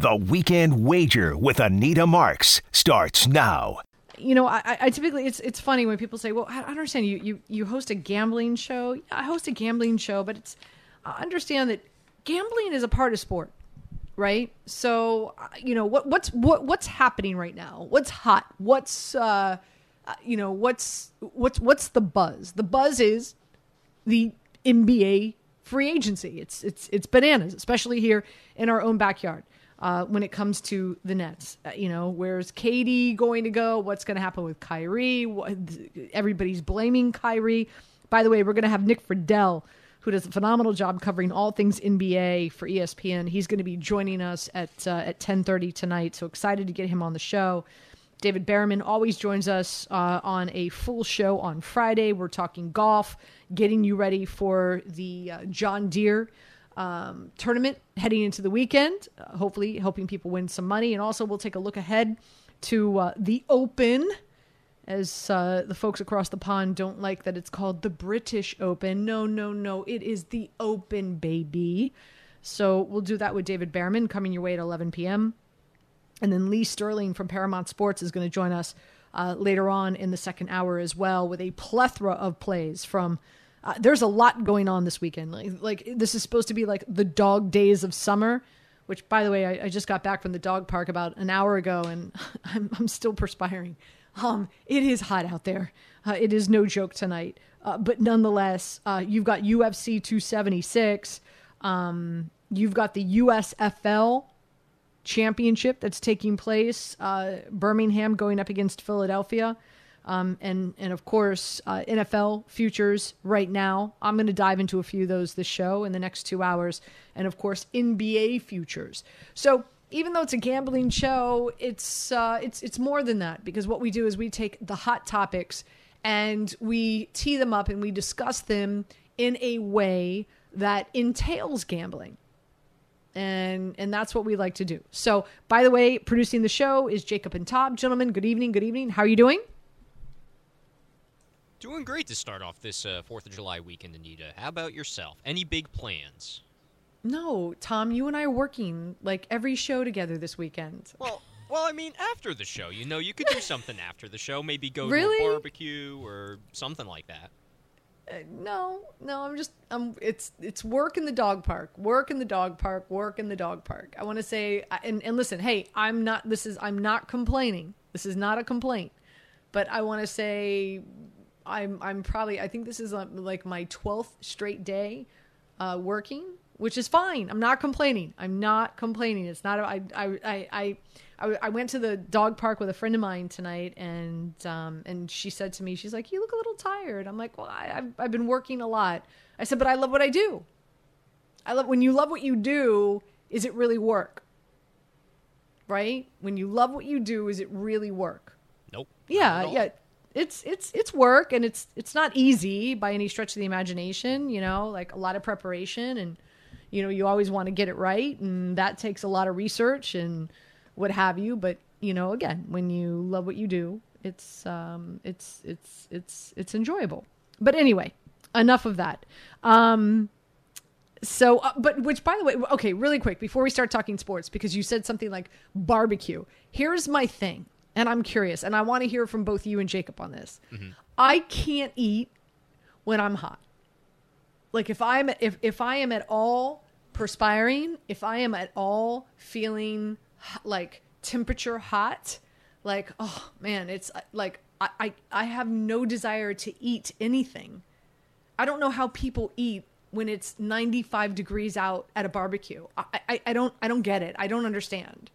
The Weekend Wager with Anita Marks starts now. You know, I, I typically it's it's funny when people say, "Well, I understand you you you host a gambling show." I host a gambling show, but it's I understand that gambling is a part of sport, right? So, uh, you know, what what's what what's happening right now? What's hot? What's uh, uh you know, what's what's what's the buzz? The buzz is the NBA free agency. It's it's it's bananas, especially here in our own backyard. Uh, when it comes to the Nets, uh, you know, where's KD going to go? What's going to happen with Kyrie? What, everybody's blaming Kyrie. By the way, we're going to have Nick Friedell, who does a phenomenal job covering all things NBA for ESPN. He's going to be joining us at uh, at 10:30 tonight. So excited to get him on the show. David Bearman always joins us uh, on a full show on Friday. We're talking golf, getting you ready for the uh, John Deere um, tournament heading into the weekend. Uh, hopefully, helping people win some money. And also, we'll take a look ahead to uh, the Open, as uh, the folks across the pond don't like that it's called the British Open. No, no, no. It is the Open, baby. So we'll do that with David Bearman coming your way at 11 p.m. And then Lee Sterling from Paramount Sports is going to join us uh, later on in the second hour as well with a plethora of plays from. Uh, there's a lot going on this weekend. Like, like this is supposed to be like the dog days of summer, which, by the way, I, I just got back from the dog park about an hour ago, and I'm I'm still perspiring. Um, it is hot out there. Uh, it is no joke tonight. Uh, but nonetheless, uh, you've got UFC 276. Um, you've got the USFL championship that's taking place. Uh, Birmingham going up against Philadelphia. Um, and and of course uh, NFL futures right now. I'm going to dive into a few of those this show in the next two hours, and of course NBA futures. So even though it's a gambling show, it's uh, it's it's more than that because what we do is we take the hot topics and we tee them up and we discuss them in a way that entails gambling and and that's what we like to do. So, by the way, producing the show is Jacob and Todd. Gentlemen, good evening. Good evening. How are you doing? Doing great to start off this uh, Fourth of July weekend, Anita. How about yourself? Any big plans? No, Tom. You and I are working like every show together this weekend. Well, well, I mean, after the show, you know, you could do something after the show. Maybe go Really? to a barbecue or something like that. Uh, no, no. I'm just. I'm. It's it's work in the dog park. Work in the dog park. Work in the dog park. I want to say and and listen. Hey, I'm not. This is. I'm not complaining. This is not a complaint. But I want to say, I'm. I'm probably. I think this is uh, like my twelfth straight day uh, working, which is fine. I'm not complaining. I'm not complaining. It's not. I. I. I. I I, went to the dog park with a friend of mine tonight, and um, and she said to me, she's like, "You look a little tired." I'm like, "Well, I, I've I've been working a lot." I said, "But I love what I do. I love when you love what you do. Is it really work? Right? When you love what you do, is it really work? Nope. Yeah, not at all. yeah. It's it's it's work, and it's it's not easy by any stretch of the imagination. You know, like a lot of preparation, and you know, you always want to get it right, and that takes a lot of research and what have you. But you know, again, when you love what you do, it's um, it's it's it's it's enjoyable. But anyway, enough of that. Um, so, uh, but which, by the way, okay, really quick before we start talking sports, because you said something like barbecue. Here's my thing, and I'm curious, and I want to hear from both you and Jacob on this. I can't eat when I'm hot. Like if I'm if if I am at all perspiring, if I am at all feeling like temperature hot, like oh man, it's uh, like I I, I have no desire to eat anything. I don't know how people eat when it's 95 degrees out at a barbecue. I, I, I don't I don't get it. I don't understand.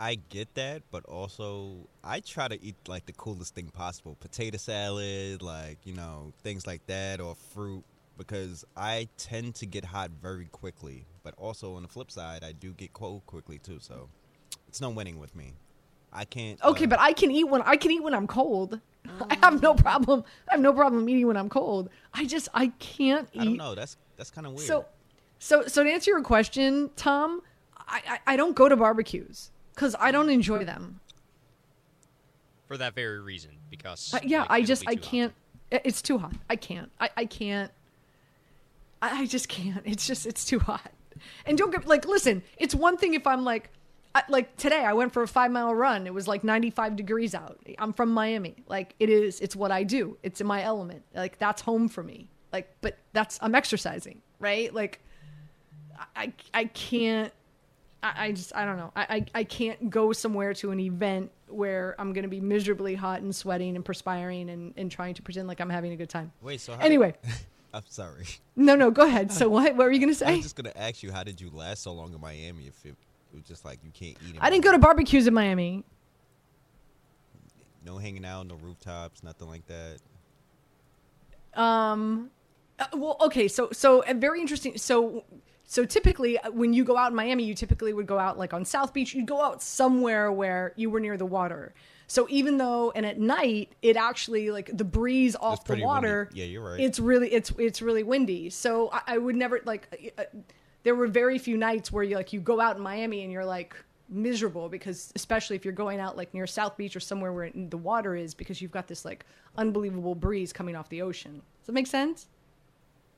I get that, but also I try to eat like the coolest thing possible. Potato salad, like, you know, things like that or fruit because I tend to get hot very quickly. But also on the flip side, I do get cold quickly too, so it's no winning with me. I can't Okay, uh, but I can eat when I can eat when I'm cold. I have no problem. I have no problem eating when I'm cold. I just I can't eat. I don't know. That's that's kind of weird. So, so, so to answer your question, Tom, I, I, I don't go to barbecues because I don't enjoy them. For that very reason, because Uh, yeah, like, I just I can't. i- It's too hot. I can't. I, I can't. I, I just can't. It's just it's too hot. And don't get like listen. It's one thing if I'm like I, like today, I went for a five mile run. It was like 95 degrees out. I'm from Miami. Like it is, it's what I do. It's in my element. Like that's home for me. Like, but that's, I'm exercising, right? Like I, I can't, I, I just, I don't know. I, I, I can't go somewhere to an event where I'm going to be miserably hot and sweating and perspiring and, and trying to pretend like I'm having a good time. Wait, so how Anyway, I'm sorry. no, no, go ahead. So what, what were you going to say? I was just gonna ask you, how did you last so long in Miami? If it, it was just like you can't eat. in I didn't go to barbecues in Miami. No hanging out, no rooftops, nothing like that. Um, uh, well, okay, so so uh, very interesting. So so typically, uh, when you go out in Miami, you typically would go out like on South Beach. You'd go out somewhere where you were near the water. So even though, and at night, it actually like the breeze off the water. windy. Yeah, you're right. It's really it's it's really windy. So I, I would never like. Uh, there were very few nights where you like you go out in Miami and you're like miserable because especially if you're going out like near South Beach or somewhere where the water is because you've got this like unbelievable breeze coming off the ocean. Does that make sense?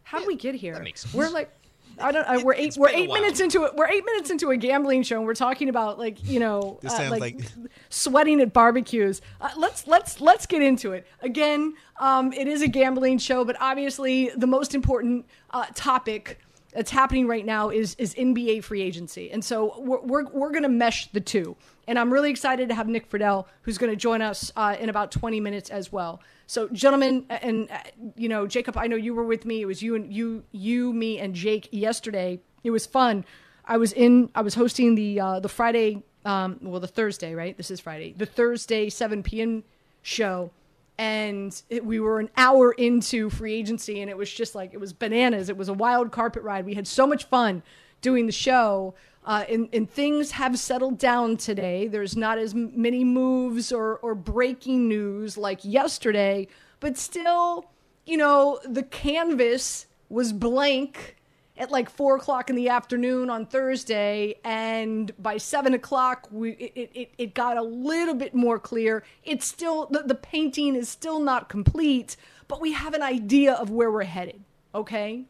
How did we get here? that makes sense. We're like, I don't. We're eight. it's We're eight minutes into it. We're eight minutes into a gambling show, and we're talking about like you know, uh, like, like- sweating at barbecues. Uh, let's let's let's get into it. Again, um, it is a gambling show, but obviously the most important uh, topic that's happening right now is is NBA free agency, and so we're we're, we're going to mesh the two. And I'm really excited to have Nick Friedell, who's going to join us uh, in about 20 minutes as well. So, gentlemen, and uh, you know, Jacob, I know you were with me. It was you and you, you, me, and Jake yesterday. It was fun. I was in. I was hosting the uh, the Friday, um, well, the Thursday, right? This is Friday. The Thursday 7 p.m. show, and it, we were an hour into free agency, and it was just like it was bananas. It was a wild carpet ride. We had so much fun doing the show. Uh, and, and things have settled down today. There's not as many moves or, or breaking news like yesterday, but still, you know, the canvas was blank at like four o'clock in the afternoon on Thursday, and by seven o'clock, we it, it, it got a little bit more clear. It's still the, the painting is still not complete, but we have an idea of where we're headed. Okay,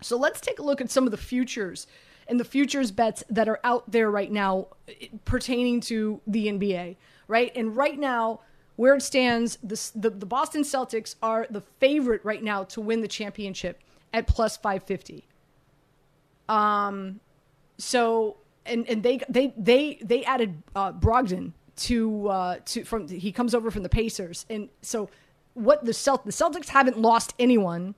so let's take a look at some of the futures and the futures bets that are out there right now eh, pertaining to the NBA, right? And right now, where it stands, the, the, the Boston Celtics are the favorite right now to win the championship at plus 550. Um, so and and they they they they added uh, Brogdon to uh, to from he comes over from the Pacers, and so what the Celt the Celtics haven't lost anyone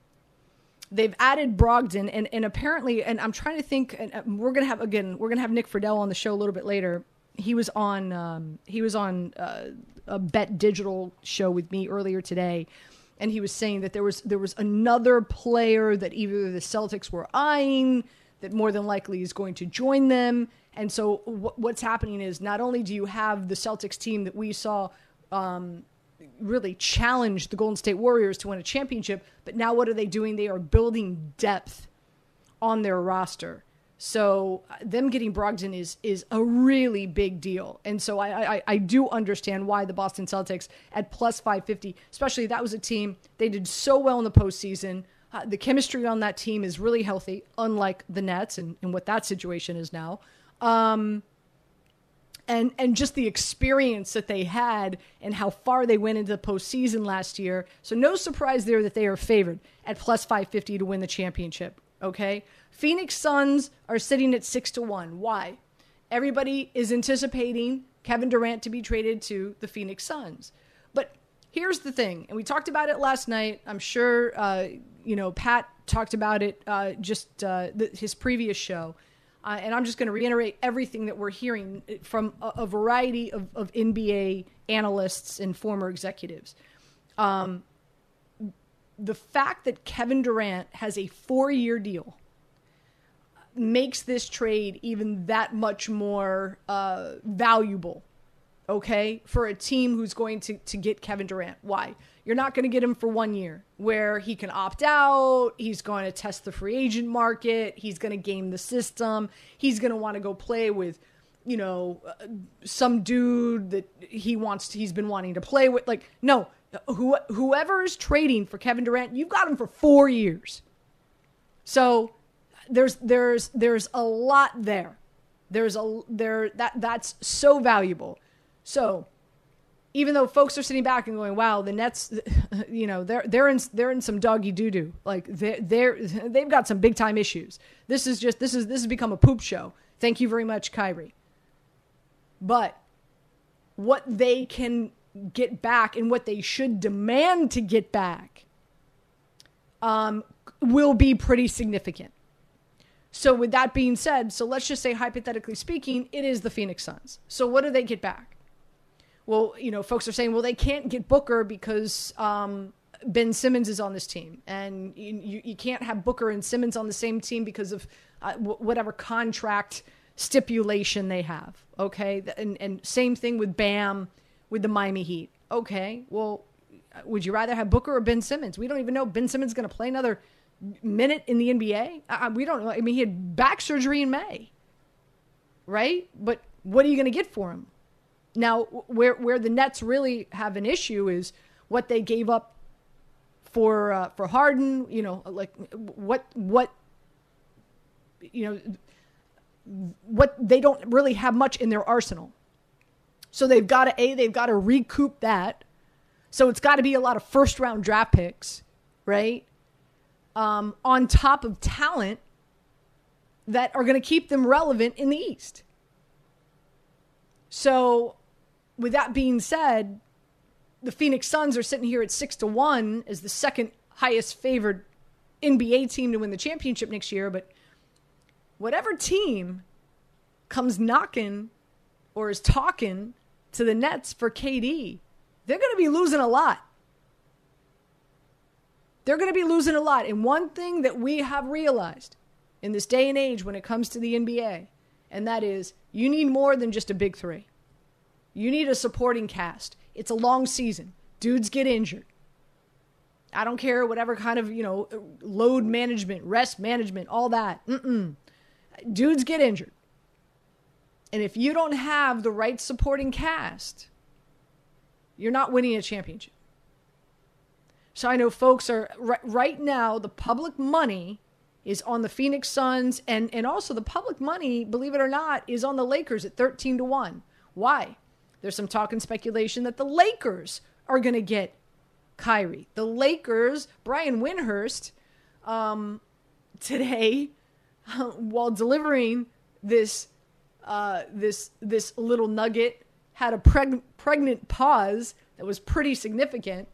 they've added Brogdon and, and apparently and I'm trying to think and uh, we're gonna have again we're gonna have Nick Friedell on the show a little bit later. He was on um, he was on uh, a Bet Digital show with me earlier today, and he was saying that there was there was another player that either the Celtics were eyeing that more than likely is going to join them. And so wh- what's happening is not only do you have the Celtics team that we saw um, really challenge the Golden State Warriors to win a championship. But now what are they doing? They are building depth on their roster. So uh, them getting Brogdon is is a really big deal, and so I, I I do understand why the Boston Celtics at plus five fifty, especially that was a team they did so well in the postseason. Uh, the chemistry on that team is really healthy, unlike the Nets and, and what that situation is now. Um, and and just the experience that they had and how far they went into the postseason last year. So no surprise there that they are favored at plus five fifty to win the championship. Okay, Phoenix Suns are sitting at six to one. Why? Everybody is anticipating Kevin Durant to be traded to the Phoenix Suns, but here's the thing, and we talked about it last night. I'm sure uh, you know Pat talked about it uh, just uh, the, his previous show. Uh, and I'm just going to reiterate everything that we're hearing from a, a variety of, of NBA analysts and former executives. Um, the fact that Kevin Durant has a four year deal makes this trade even that much more uh, valuable, okay, for a team who's going to, to get Kevin Durant. Why? You're not going to get him for one year where he can opt out. He's going to test the free agent market. He's going to game the system. He's going to want to go play with, you know, uh, some dude that he wants, to, he's been wanting to play with. Like, no, who, whoever is trading for Kevin Durant, you've got him for four years. So there's there's there's a lot there There's a there that that's so valuable. So even though folks are sitting back and going, "Wow, the Nets, you know, they're they're in they're in some doggy doo doo. Like they they're they've got some big time issues. This is just this is this has become a poop show. Thank you very much, Kyrie. But what they can get back and what they should demand to get back um, will be pretty significant. So, with that being said, so let's just say, hypothetically speaking, it is the Phoenix Suns. So, what do they get back? Well, you know, folks are saying, well, they can't get Booker because um, Ben Simmons is on this team. And you, you, can't have Booker and Simmons on the same team because of uh, w- whatever contract stipulation they have. Okay. And, and same thing with Bam with the Miami Heat. Okay. Well, would you rather have Booker or Ben Simmons? We don't even know Ben Simmons is going to play another minute in the NBA. Uh, we don't know. I mean, he had back surgery in May, right? But what are you going to get for him? Now, where where the Nets really have an issue is what they gave up for uh, for Harden. You know, like what what you know what they don't really have much in their arsenal. So they've got to a they've got to recoup that. So it's got to be a lot of first round draft picks, right? Um, on top of talent that are going to keep them relevant in the East. So with that being said, the Phoenix Suns are sitting here at six to one as the second highest favored NBA team to win the championship next year. But whatever team comes knocking or is talking to the Nets for KD, they're going to be losing a lot. They're going to be losing a lot. And one thing that we have realized in this day and age when it comes to the NBA, and that is you need more than just a big three. You need a supporting cast. It's a long season. Dudes get injured. I don't care whatever kind of, you know, load management, rest management, all that. Mm-mm. Dudes get injured. And if you don't have the right supporting cast, you're not winning a championship. So I know folks are right now, the public money is on the Phoenix Suns, and, and also the public money, believe it or not, is on the Lakers at 13 to 1. Why? There's some talk and speculation that the Lakers are going to get Kyrie. The Lakers, Brian Windhorst, um, today, while delivering this uh, this this little nugget, had a preg- pregnant pause that was pretty significant.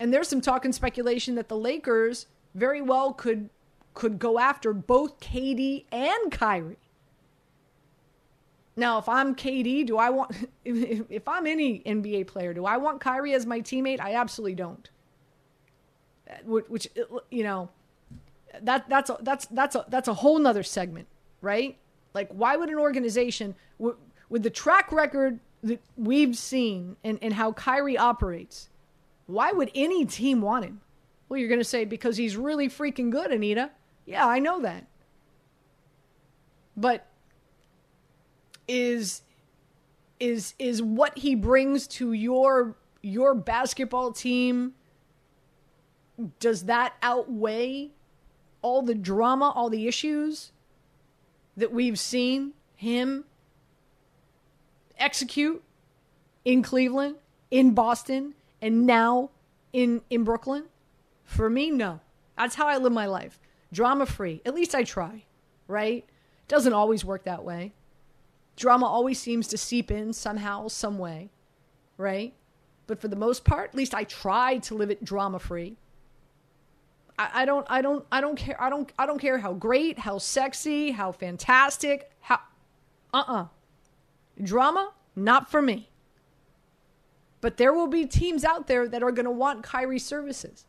And there's some talk and speculation that the Lakers very well could could go after both KD and Kyrie. Now, if I'm KD, do I want if, if I'm any NBA player, do I want Kyrie as my teammate? I absolutely don't. Uh, which uh, you know, that that's a, that's that's a that's a whole nother segment, right? Like, why would an organization with the track record that we've seen and, and how Kyrie operates, why would any team want him? Well, you're going to say because he's really freaking good, Anita. Yeah, I know that. But is is is what he brings to your your basketball team does that outweigh all the drama, all the issues that we've seen him execute in Cleveland, in Boston, and now in in Brooklyn? For me, no. That's how I live my life. Drama free. At least I try, right? Doesn't always work that way drama always seems to seep in somehow, some way, right? But for the most part, at least I try to live it drama free. I, I don't, I don't, I don't care. I don't, I don't care how great, how sexy, how fantastic, how, uh uh-uh. uh. Drama, not for me. But there will be teams out there that are going to want Kyrie services.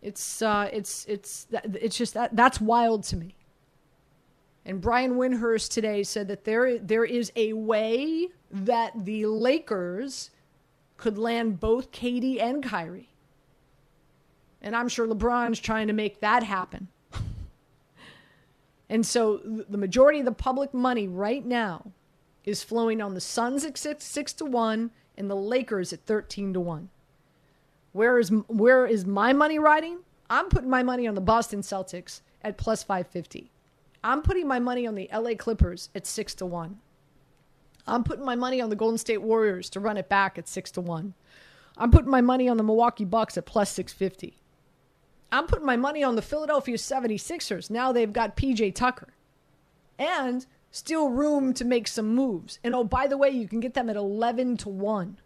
It's, uh, it's, it's, it's just that, that's wild to me. And Brian Windhorst today said that there there is a way that the Lakers could land both KD and Kyrie. And I'm sure LeBron's trying to make that happen. and so the majority of the public money right now is flowing on the Suns at 6, six to 1 and the Lakers at 13 to 1. Where is where is my money riding? I'm putting my money on the Boston Celtics at plus 550. I'm putting my money on the LA Clippers at six to one. I'm putting my money on the Golden State Warriors to run it back at six to one. I'm putting my money on the Milwaukee Bucks at plus 650. I'm putting my money on the Philadelphia 76ers. Now they've got PJ Tucker. And still room to make some moves. And oh, by the way, you can get them at 11 to 1.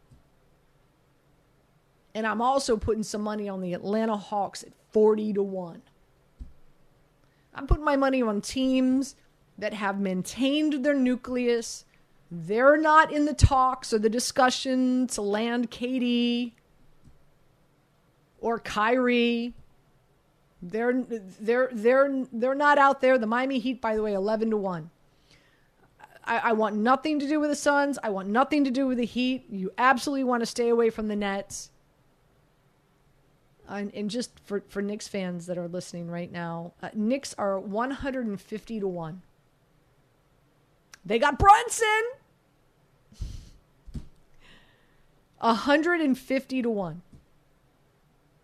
And I'm also putting some money on the Atlanta Hawks at 40 to 1. I'm putting my money on teams that have maintained their nucleus. They're not in the talks or the discussion to land KD or Kyrie. They're they're they're they're not out there. The Miami Heat, by the way, eleven to one. I, I want nothing to do with the Suns. I want nothing to do with the Heat. You absolutely want to stay away from the Nets. And, and just for, for Knicks fans that are listening right now, uh, Knicks are 150 to 1. They got Brunson! 150 to 1.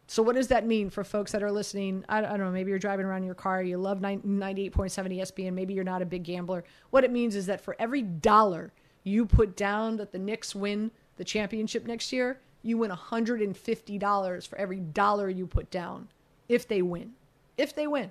So what does that mean for folks that are listening? I, I don't know. Maybe you're driving around in your car. You love 98.7 ESPN. Maybe you're not a big gambler. What it means is that for every dollar you put down that the Knicks win the championship next year, you win $150 for every dollar you put down if they win. If they win.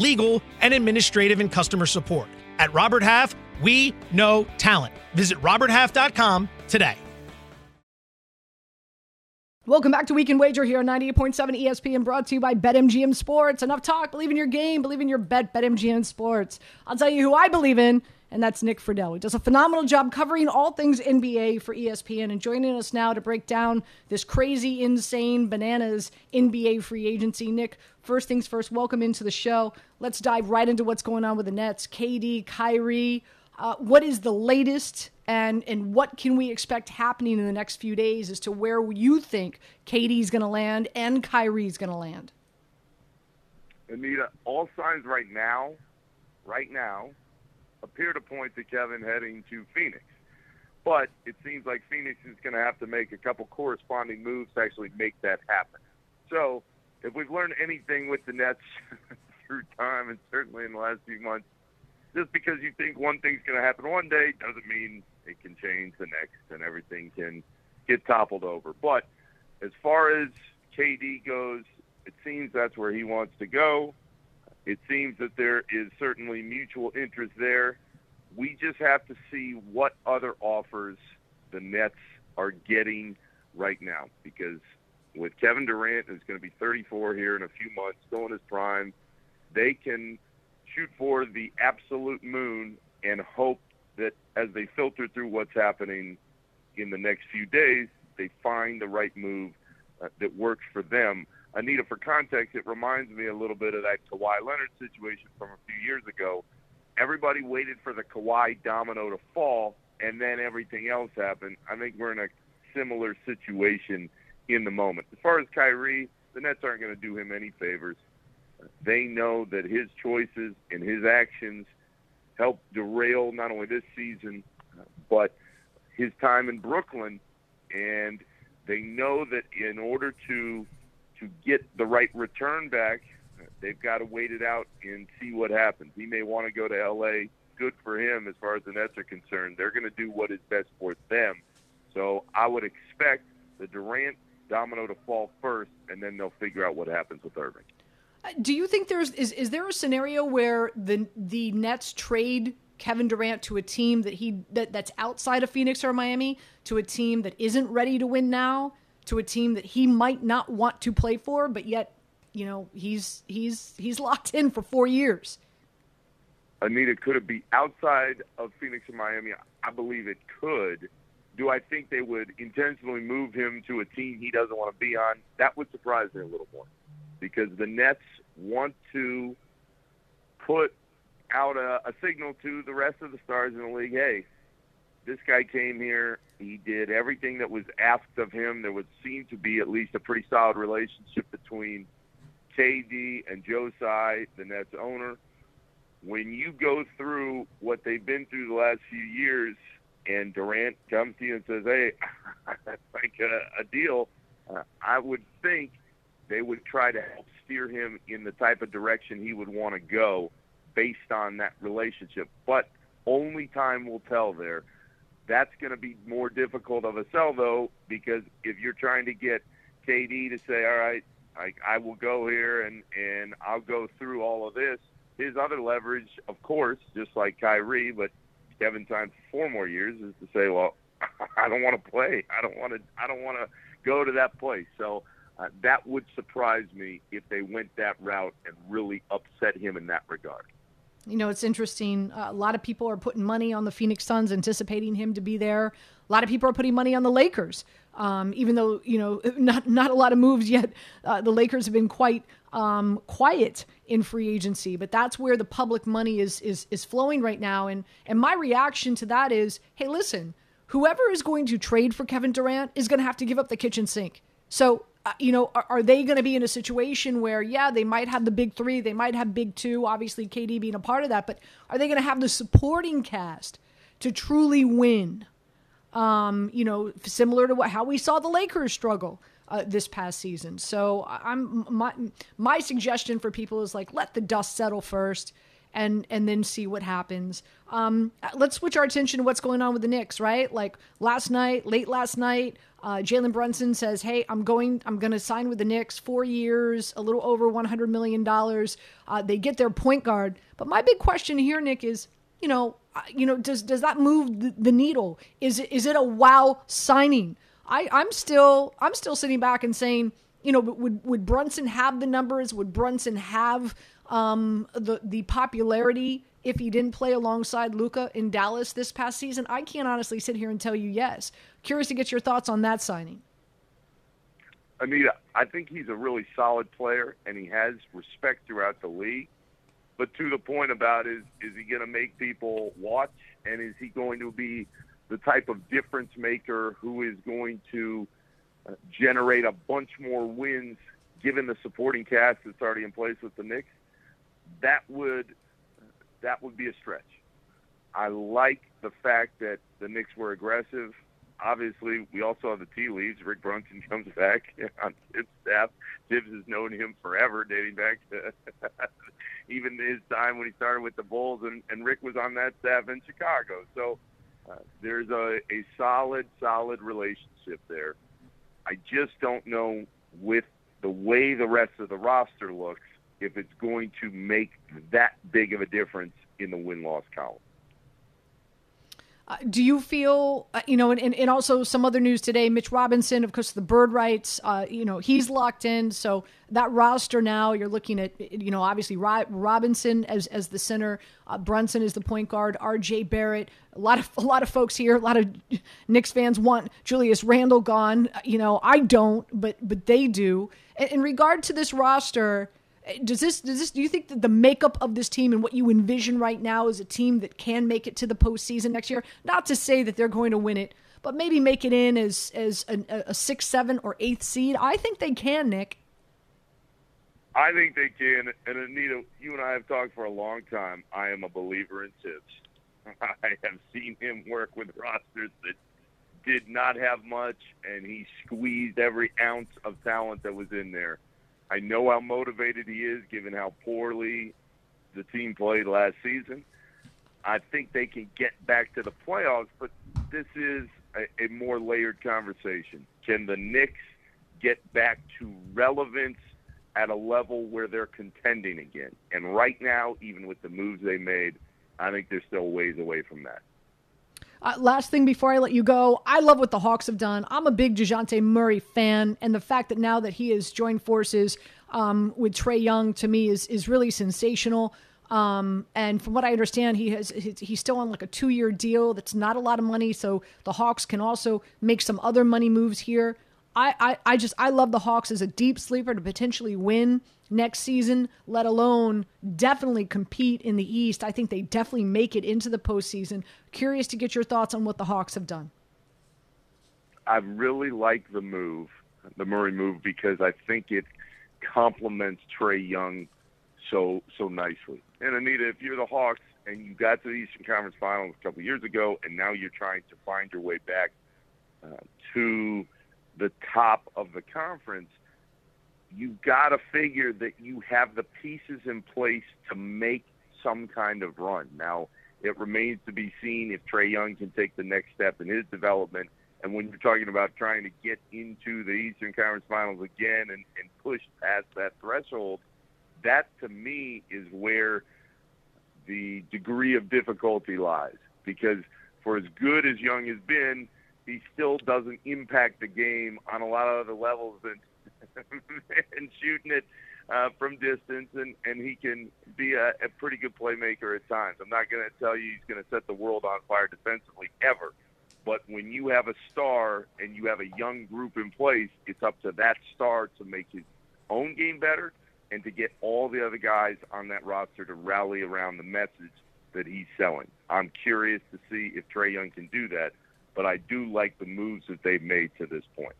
legal, and administrative and customer support. At Robert Half, we know talent. Visit RobertHalf.com today. Welcome back to Weekend Wager here on 98.7 ESPN, brought to you by BetMGM Sports. Enough talk. Believe in your game. Believe in your bet. BetMGM Sports. I'll tell you who I believe in, and that's Nick Friedell. He does a phenomenal job covering all things NBA for ESPN and joining us now to break down this crazy, insane, bananas NBA free agency. Nick, first things first, welcome into the show. Let's dive right into what's going on with the Nets. KD, Kyrie. Uh, what is the latest and and what can we expect happening in the next few days as to where you think KD's going to land and Kyrie's going to land? Anita, all signs right now, right now, appear to point to Kevin heading to Phoenix. But it seems like Phoenix is going to have to make a couple corresponding moves to actually make that happen. So, if we've learned anything with the Nets through time, and certainly in the last few months, just because you think one thing's going to happen one day doesn't mean it can change the next and everything can get toppled over. But as far as KD goes, it seems that's where he wants to go. It seems that there is certainly mutual interest there. We just have to see what other offers the Nets are getting right now because with Kevin Durant, who's going to be 34 here in a few months, still in his prime, they can shoot for the absolute moon and hope that as they filter through what's happening in the next few days, they find the right move uh, that works for them. Anita, for context, it reminds me a little bit of that Kawhi Leonard situation from a few years ago. Everybody waited for the Kawhi domino to fall, and then everything else happened. I think we're in a similar situation in the moment. As far as Kyrie, the Nets aren't going to do him any favors. They know that his choices and his actions help derail not only this season, but his time in Brooklyn. And they know that in order to to get the right return back, they've got to wait it out and see what happens. He may want to go to L.A. Good for him as far as the Nets are concerned. They're going to do what is best for them. So I would expect the Durant domino to fall first, and then they'll figure out what happens with Irving. Uh, do you think there's is is there a scenario where the the Nets trade Kevin Durant to a team that he that, that's outside of Phoenix or Miami to a team that isn't ready to win now to a team that he might not want to play for but yet you know he's he's he's locked in for 4 years. Anita, could it be outside of Phoenix and Miami? I believe it could. Do I think they would intentionally move him to a team he doesn't want to be on? That would surprise me a little more because the Nets want to put out a, a signal to the rest of the stars in the league hey, this guy came here. He did everything that was asked of him. There would seem to be at least a pretty solid relationship between KD and Joe Tsai, the Nets owner. When you go through what they've been through the last few years, and Durant comes to you and says, "Hey, that's like a, a deal," uh, I would think they would try to help steer him in the type of direction he would want to go based on that relationship. But only time will tell there. That's going to be more difficult of a sell, though, because if you're trying to get KD to say, all right, I, I will go here and, and I'll go through all of this, his other leverage, of course, just like Kyrie, but Kevin signed for four more years, is to say, well, I don't want to play. I don't want to. I don't want to go to that place. So uh, that would surprise me if they went that route and really upset him in that regard. You know, it's interesting. Uh, a lot of people are putting money on the Phoenix Suns, anticipating him to be there. A lot of people are putting money on the Lakers, um, even though you know not not a lot of moves yet. Uh, the Lakers have been quite um, quiet in free agency, but that's where the public money is is is flowing right now. And and my reaction to that is, hey, listen, whoever is going to trade for Kevin Durant is going to have to give up the kitchen sink. So uh, you know, are, are they going to be in a situation where, yeah, they might have the big three, they might have big two, obviously KD being a part of that, but are they going to have the supporting cast to truly win? Um, you know, similar to what, how we saw the Lakers struggle uh, this past season. So I'm my my suggestion for people is like let the dust settle first and and then see what happens. Um, let's switch our attention to what's going on with the Knicks, right? Like last night, late last night, uh, Jalen Brunson says, "Hey, I'm going. I'm going to sign with the Knicks. Four years, a little over 100 million dollars. Uh, they get their point guard. But my big question here, Nick, is, you know, uh, you know, does does that move the, the needle? Is it is it a wow signing? I I'm still I'm still sitting back and saying." You know, would would Brunson have the numbers? Would Brunson have um, the the popularity if he didn't play alongside Luka in Dallas this past season? I can't honestly sit here and tell you yes. Curious to get your thoughts on that signing. Anita, I think he's a really solid player, and he has respect throughout the league. But to the point about is is he going to make people watch, and is he going to be the type of difference maker who is going to uh, generate a bunch more wins given the supporting cast that's already in place with the Knicks? That would that would be a stretch. I like the fact that the Knicks were aggressive obviously, we also have the tea leaves. Rick Brunson comes back on Thibs' staff. Thibs has known him forever, dating back to even his time when he started with the Bulls, and, and Rick was on that staff in Chicago. So uh, there's a, a solid, solid relationship there. I just don't know with the way the rest of the roster looks if it's going to make that big of a difference in the win loss column. Uh, do you feel, uh, you know, and, and also some other news today, Mitch Robinson, of course, the bird rights, uh, you know, he's locked in. So that roster now, you're looking at, you know, obviously Robinson as, as the center, uh, Brunson is the point guard, RJ Barrett. A lot of a lot of folks here, a lot of Knicks fans want Julius Randle gone. You know, I don't, but but they do. in, in regard to this roster, does this does this do you think that the makeup of this team and what you envision right now is a team that can make it to the postseason next year? Not to say that they're going to win it, but maybe make it in as as a, a six, seven, or eighth seed. I think they can, Nick. I think they can. And Anita, you and I have talked for a long time. I am a believer in Thibs. I have seen him work with rosters that did not have much, and he squeezed every ounce of talent that was in there. I know how motivated he is, given how poorly the team played last season. I think they can get back to the playoffs, but this is a, a more layered conversation. Can the Knicks get back to relevance at a level where they're contending again. And right now, even with the moves they made, I think they're still ways away from that. Uh, last thing before I let you go, I love what the Hawks have done. I'm a big Dejounte Murray fan, and the fact that now that he has joined forces um, with Trae Young to me is is really sensational. Um, and from what I understand, he has he's still on like a two year deal. That's not a lot of money, so the Hawks can also make some other money moves here. I, I, I just I love the Hawks as a deep sleeper to potentially win next season, let alone definitely compete in the East. I think they definitely make it into the postseason. Curious to get your thoughts on what the Hawks have done. I really like the move, the Murray move, because I think it complements Trae Young so so nicely. And Anita, if you're the Hawks and you got to the Eastern Conference Finals a couple years ago, and now you're trying to find your way back uh, to the top of the conference, you've got to figure that you have the pieces in place to make some kind of run. Now, it remains to be seen if Trae Young can take the next step in his development. And when you're talking about trying to get into the Eastern Conference Finals again and, and push past that threshold, that to me is where the degree of difficulty lies. Because for as good as Young has been, he still doesn't impact the game on a lot of other levels than and shooting it uh, from distance, and and he can be a, a pretty good playmaker at times. I'm not going to tell you he's going to set the world on fire defensively ever, but when you have a star and you have a young group in place, it's up to that star to make his own game better and to get all the other guys on that roster to rally around the message that he's selling. I'm curious to see if Trae Young can do that, but I do like the moves that they've made to this point.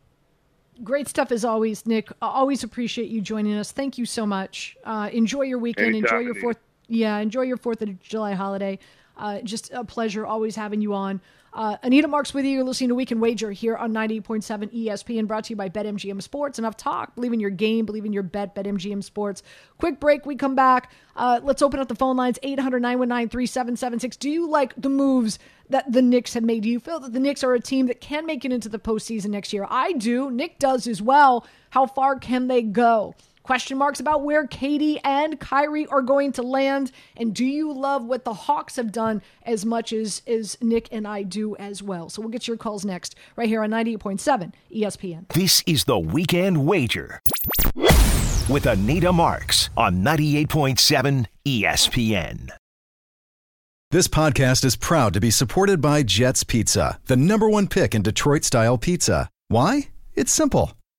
Great stuff as always, Nick. always appreciate you joining us. Thank you so much. Uh, enjoy your weekend. Anytime, enjoy your fourth. Yeah, enjoy your Fourth of July holiday. Uh, just a pleasure always having you on. Uh, Anita Marks with you. You're listening to Weekend Wager here on 98.7 ESPN, brought to you by BetMGM Sports. Enough talk. Believe in your game. Believe in your bet. BetMGM Sports. Quick break. We come back. Uh, let's open up the phone lines 800 919 3776. Do you like the moves that the Knicks have made? Do you feel that the Knicks are a team that can make it into the postseason next year? I do. Nick does as well. How far can they go? Question marks about where KD and Kyrie are going to land. And do you love what the Hawks have done as much as, as Nick and I do as well? So we'll get your calls next, right here on 98.7 ESPN. This is the Weekend Wager with Anita Marks on 98.7 ESPN. This podcast is proud to be supported by Jets Pizza, the number one pick in Detroit style pizza. Why? It's simple.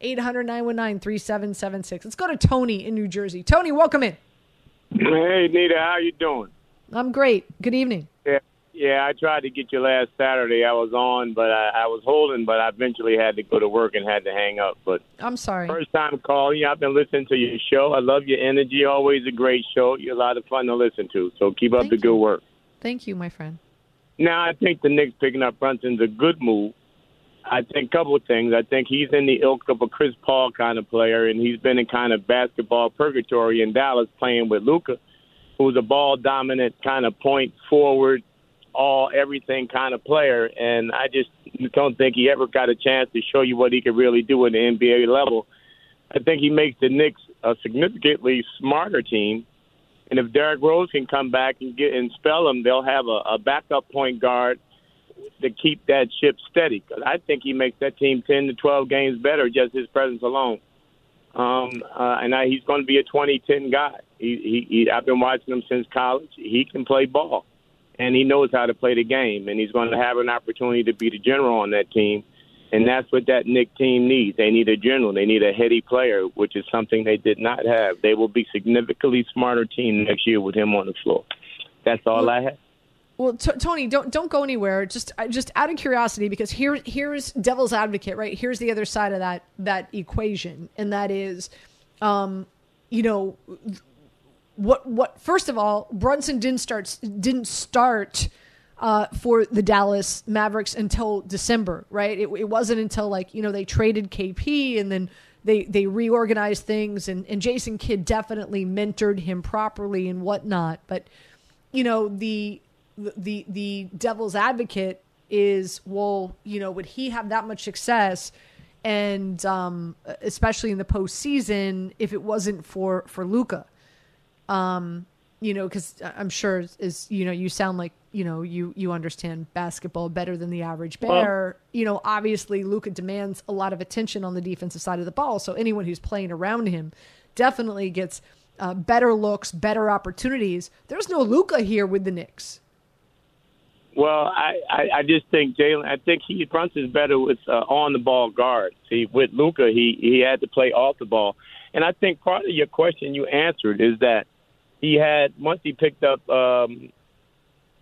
800 919 3776. Let's go to Tony in New Jersey. Tony, welcome in. Hey, Nita, how you doing? I'm great. Good evening. Yeah, yeah. I tried to get you last Saturday. I was on, but I, I was holding, but I eventually had to go to work and had to hang up. But I'm sorry. First time calling you. I've been listening to your show. I love your energy. Always a great show. You're a lot of fun to listen to. So keep up Thank the you. good work. Thank you, my friend. Now I think the Knicks picking up Brunson's a good move. I think a couple of things. I think he's in the ilk of a Chris Paul kind of player, and he's been in kind of basketball purgatory in Dallas playing with Luka, who's a ball dominant kind of point forward, all everything kind of player. And I just don't think he ever got a chance to show you what he could really do at the NBA level. I think he makes the Knicks a significantly smarter team. And if Derrick Rose can come back and get and spell them, they'll have a, a backup point guard to keep that ship steady. Because I think he makes that team ten to twelve games better just his presence alone. Um, uh, and I, he's going to be a 2010 guy. He, he, he, I've been watching him since college. He can play ball, and he knows how to play the game. And he's going to have an opportunity to be the general on that team. And that's what that Knick team needs. They need a general. They need a heady player, which is something they did not have. They will be significantly smarter team next year with him on the floor. That's all I have. Well, t- Tony, don't don't go anywhere. Just just out of curiosity, because here here's devil's advocate, right? Here's the other side of that that equation, and that is, um, you know, what what first of all, Brunson didn't start didn't start uh, for the Dallas Mavericks until December, right? It, it wasn't until like you know they traded KP and then they they reorganized things and, and Jason Kidd definitely mentored him properly and whatnot. But you know the the the devil's advocate is well, you know, would he have that much success? And um, especially in the postseason, if it wasn't for for Luka, um, you know, because I'm sure is you know you sound like you know you you understand basketball better than the average bear. Well, you know, obviously Luka demands a lot of attention on the defensive side of the ball, so anyone who's playing around him definitely gets uh, better looks, better opportunities. There's no Luka here with the Knicks. Well, I, I, I just think Jalen. I think he Brunson's better with uh, on the ball guard. See, with Luka, he he had to play off the ball, and I think part of your question you answered is that he had once he picked up um,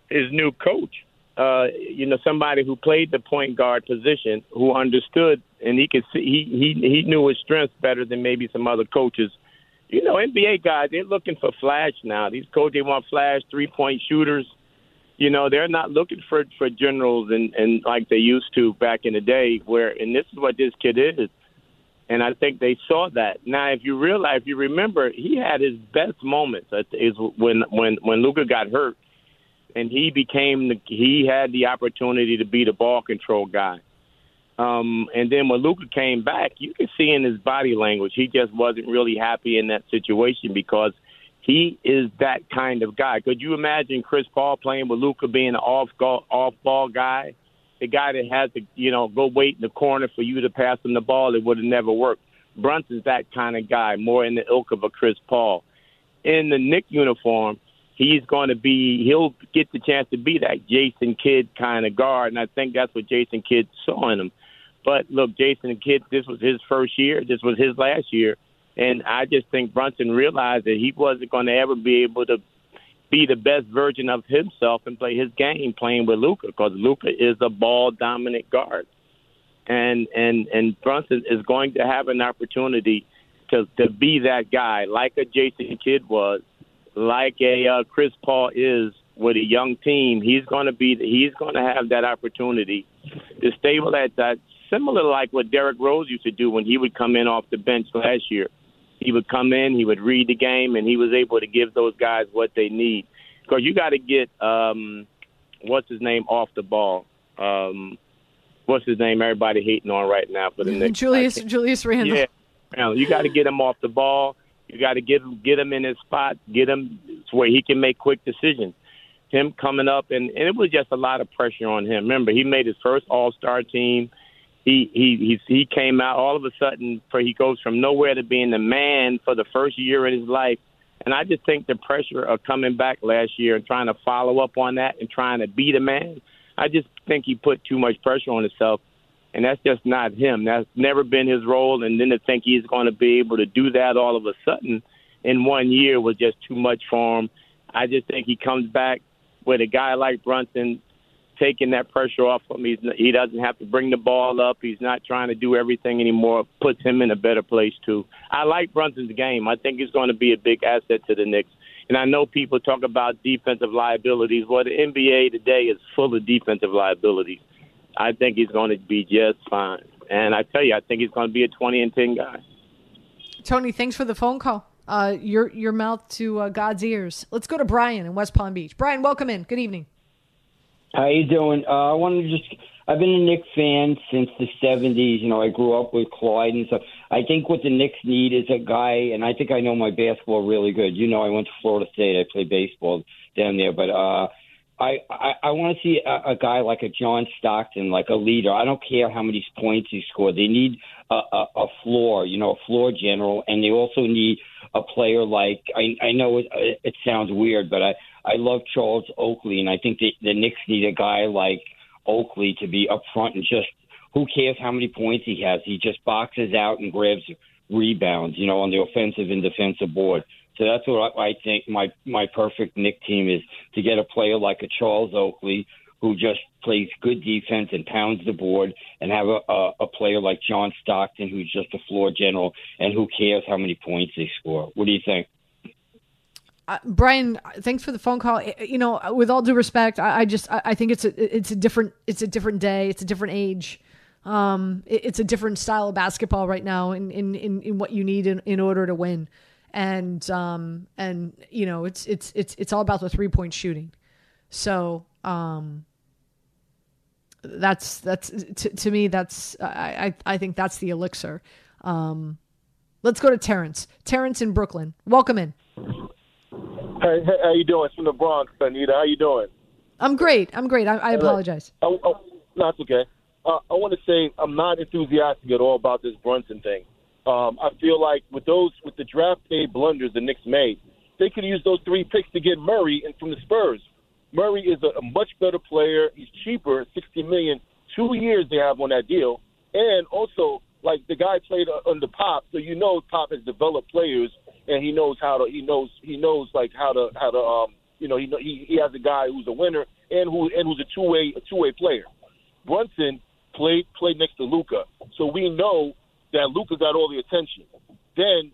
his new coach. Uh, you know, somebody who played the point guard position, who understood, and he could see he he he knew his strengths better than maybe some other coaches. You know, NBA guys, they're looking for flash now. These coaches they want flash three point shooters. You know, they're not looking for for generals and and like they used to back in the day. Where and this is what this kid is and I think they saw that. Now, if you realize, if you remember, he had his best moments is when when when Luka got hurt, and he became the he had the opportunity to be the ball control guy. Um, and then when Luka came back, you can see in his body language he just wasn't really happy in that situation because he is that kind of guy. Could you imagine Chris Paul playing with Luka being an off off ball guy? the guy that has to, you know, go wait in the corner for you to pass him the ball, it would have never worked. Brunson's that kind of guy, more in the ilk of a Chris Paul. In the Knick uniform, he's going to be, he'll get the chance to be that Jason Kidd kind of guard, and I think that's what Jason Kidd saw in him. But look, Jason Kidd, this was his first year, this was his last year, and I just think Brunson realized that he wasn't going to ever be able to be the best version of himself and play his game playing with Luka because Luka is a ball dominant guard, and and and Brunson is going to have an opportunity to to be that guy like a Jason Kidd was, like a uh, Chris Paul is with a young team. He's going to be he's going to have that opportunity to stable at that similar like what Derrick Rose used to do when he would come in off the bench last year he would come in, he would read the game, and he was able to give those guys what they need. Because you got to get um, what's his name off the ball. Um, what's his name? Everybody hating on right now for the next Julius Julius Randle. Yeah, you got to get him off the ball. You got to get him get him in his spot, get him where he can make quick decisions. Him coming up, and, and it was just a lot of pressure on him. Remember, he made his first All Star team he he he he came out all of a sudden for he goes from nowhere to being the man for the first year in his life. And I just think the pressure of coming back last year and trying to follow up on that and trying to be the man I just think he put too much pressure on himself. And that's just not him. That's never been his role. And then to think he's going to be able to do that all of a sudden in one year was just too much for him. I just think he comes back with a guy like Brunson taking that pressure off him. He's, he doesn't have to bring the ball up. He's not trying to do everything anymore. Puts him in a better place too. I like Brunson's game. I think he's going to be a big asset to the Knicks. And I know people talk about defensive liabilities. Well, the NBA today is full of defensive liabilities. I think he's going to be just fine. And I tell you, I think he's going to be a 20 and 10 guy. Tony, thanks for the phone call. Uh, your your mouth to uh, God's ears. Let's go to Brian in West Palm Beach. Brian, welcome in. Good evening. How you doing? Uh, I wanted to just. I've been a Knicks fan since the '70s. You know, I grew up with Clyde and stuff. I think what the Knicks need is a guy, and I think I know my basketball really good. You know, I went to Florida State. I played baseball down there, but uh, I I, I want to see a, a guy like a John Stockton, like a leader. I don't care how many points he scored. They need a, a, a floor, you know, a floor general, and they also need a player like I I know it, it sounds weird, but I I love Charles Oakley, and I think the, the Knicks need a guy like Oakley to be up front and just who cares how many points he has? He just boxes out and grabs rebounds, you know, on the offensive and defensive board. So that's what I think my my perfect Knick team is to get a player like a Charles Oakley who just plays good defense and pounds the board, and have a, a, a player like John Stockton who's just a floor general and who cares how many points they score. What do you think? Uh, Brian, thanks for the phone call. You know, with all due respect, I, I just I, I, think it's a it's a different it's a different day. It's a different age. Um, it, it's a different style of basketball right now in in, in, in what you need in, in order to win. And um and you know it's it's it's it's all about the three point shooting. So um that's that's to, to me that's I, I I think that's the elixir. Um, let's go to Terrence. Terrence in Brooklyn. Welcome in. Hey, hey, how you doing? It's from the Bronx, Anita. How you doing? I'm great. I'm great. I, I apologize. Oh, oh, no, that's okay. Uh, I want to say I'm not enthusiastic at all about this Brunson thing. Um, I feel like with those with the draft day blunders the Knicks made, they could use those three picks to get Murray and from the Spurs. Murray is a, a much better player. He's cheaper, sixty million. Two years they have on that deal, and also like the guy played under Pop, so you know Pop has developed players and he knows how to he knows he knows like how to how to um you know he he he has a guy who's a winner and who and who's a two way a two way player. Brunson played played next to Luka, so we know that Luka got all the attention. Then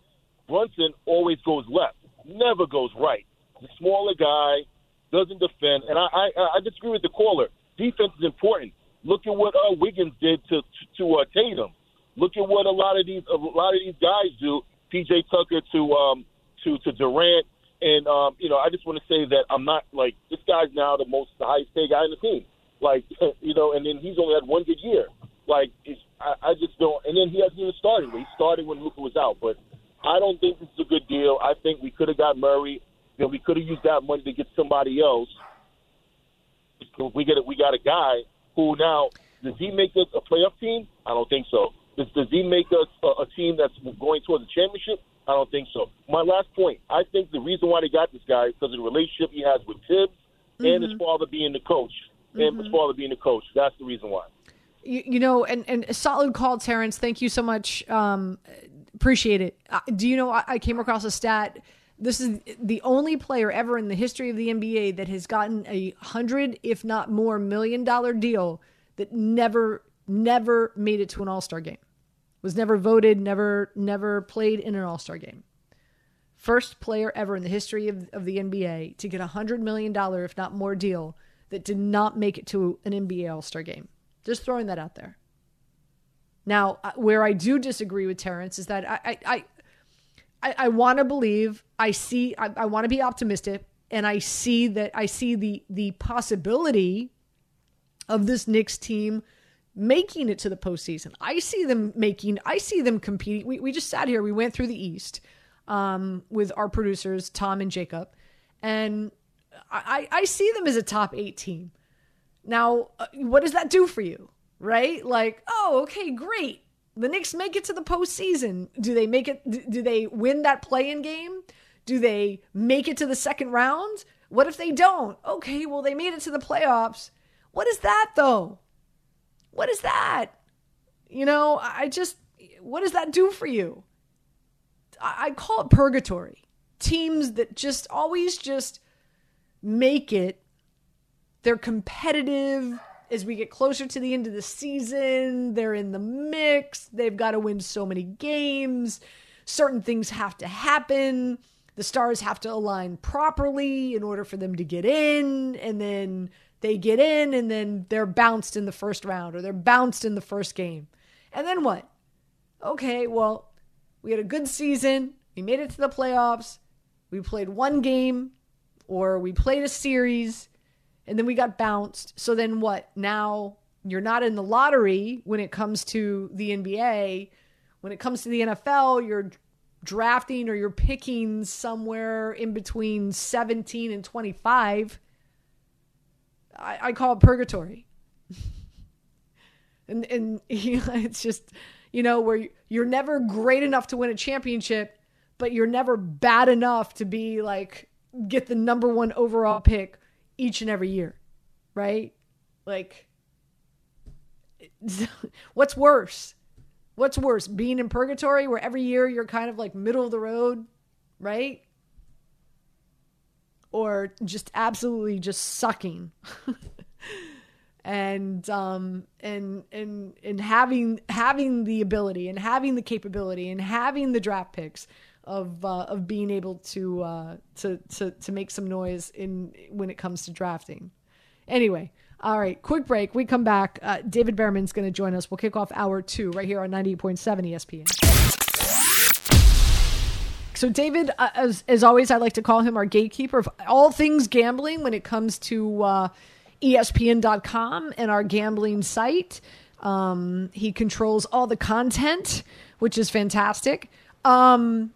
Brunson always goes left, never goes right. The smaller guy doesn't defend, and I I, I disagree with the caller. Defense is important. Look at what uh, Wiggins did to to, to uh, Tatum. Look at what a lot of these a lot of these guys do PJ Tucker to um, to to Durant, and um, you know I just want to say that I'm not like this guy's now the most the highest paid guy in the team. Like you know, and then he's only had one good year. Like I, I just don't. And then he hasn't even started. He started when Luka was out, but I don't think this is a good deal. I think we could have got Murray. Know, we could have used that money to get somebody else. We get it. We got a guy who now does he make us a playoff team? I don't think so. Does, does he make us a, a team that's going towards a championship? I don't think so. My last point, I think the reason why they got this guy is because of the relationship he has with Thibs mm-hmm. and his mm-hmm. father being the coach. Mm-hmm. And his mm-hmm. father being the coach. That's the reason why. You, you know, and, and solid call, Terrence. Thank you so much. Um, appreciate it. Uh, do you know, I, I came across a stat. This is the only player ever in the history of the NBA that has gotten a hundred, if not more, million dollar deal that never, never made it to an All Star game was never voted, never never played in an All Star game. First player ever in the history of, of the NBA to get a hundred million dollar, if not more, deal that did not make it to an NBA All Star game. Just throwing that out there. Now, where I do disagree with Terrence is that I I I, I want to believe I see I, I want to be optimistic and I see that I see the the possibility of this Knicks team making it to the postseason. I see them making, I see them competing. We, we just sat here, we went through the East um, with our producers, Tom and Jacob, and I, I see them as a top eight team. Now, uh, what does that do for you? Right? Like, oh, okay, great. The Knicks make it to the postseason. Do they make it? Do they win that play-in game? Do they make it to the second round? What if they don't? Okay, well, they made it to the playoffs. What is that though? What is that? You know, I just, what does that do for you? I, call it purgatory. Teams that just always just make it, they're competitive as we get closer to the end of the season. They're in the mix. They've got to win so many games. Certain things have to happen. The stars have to align properly in order for them to get in. And then they get in and then they're bounced in the first round or they're bounced in the first game. And then what? Okay, well, we had a good season. We made it to the playoffs. We played one game or we played a series and then we got bounced. So then what? Now you're not in the lottery when it comes to the NBA. When it comes to the NFL, you're drafting or you're picking somewhere in between 17 and 25. I, I call it purgatory. and and it's just you know where you're never great enough to win a championship, but you're never bad enough to be like get the number one overall pick each and every year, right? Like, what's worse? What's worse, being in purgatory where every year you're kind of like middle of the road, right? Or just absolutely just sucking. and um and and and having having the ability and having the capability and having the draft picks of uh, of being able to uh, to to to make some noise in when it comes to drafting. Anyway, all right, quick break. We come back. Uh, David Bearman's going to join us. We'll kick off hour two right here on 98.7 ESPN. So, David, uh, as, as always, I like to call him our gatekeeper of all things gambling when it comes to uh, ESPN.com and our gambling site. Um, he controls all the content, which is fantastic. Um,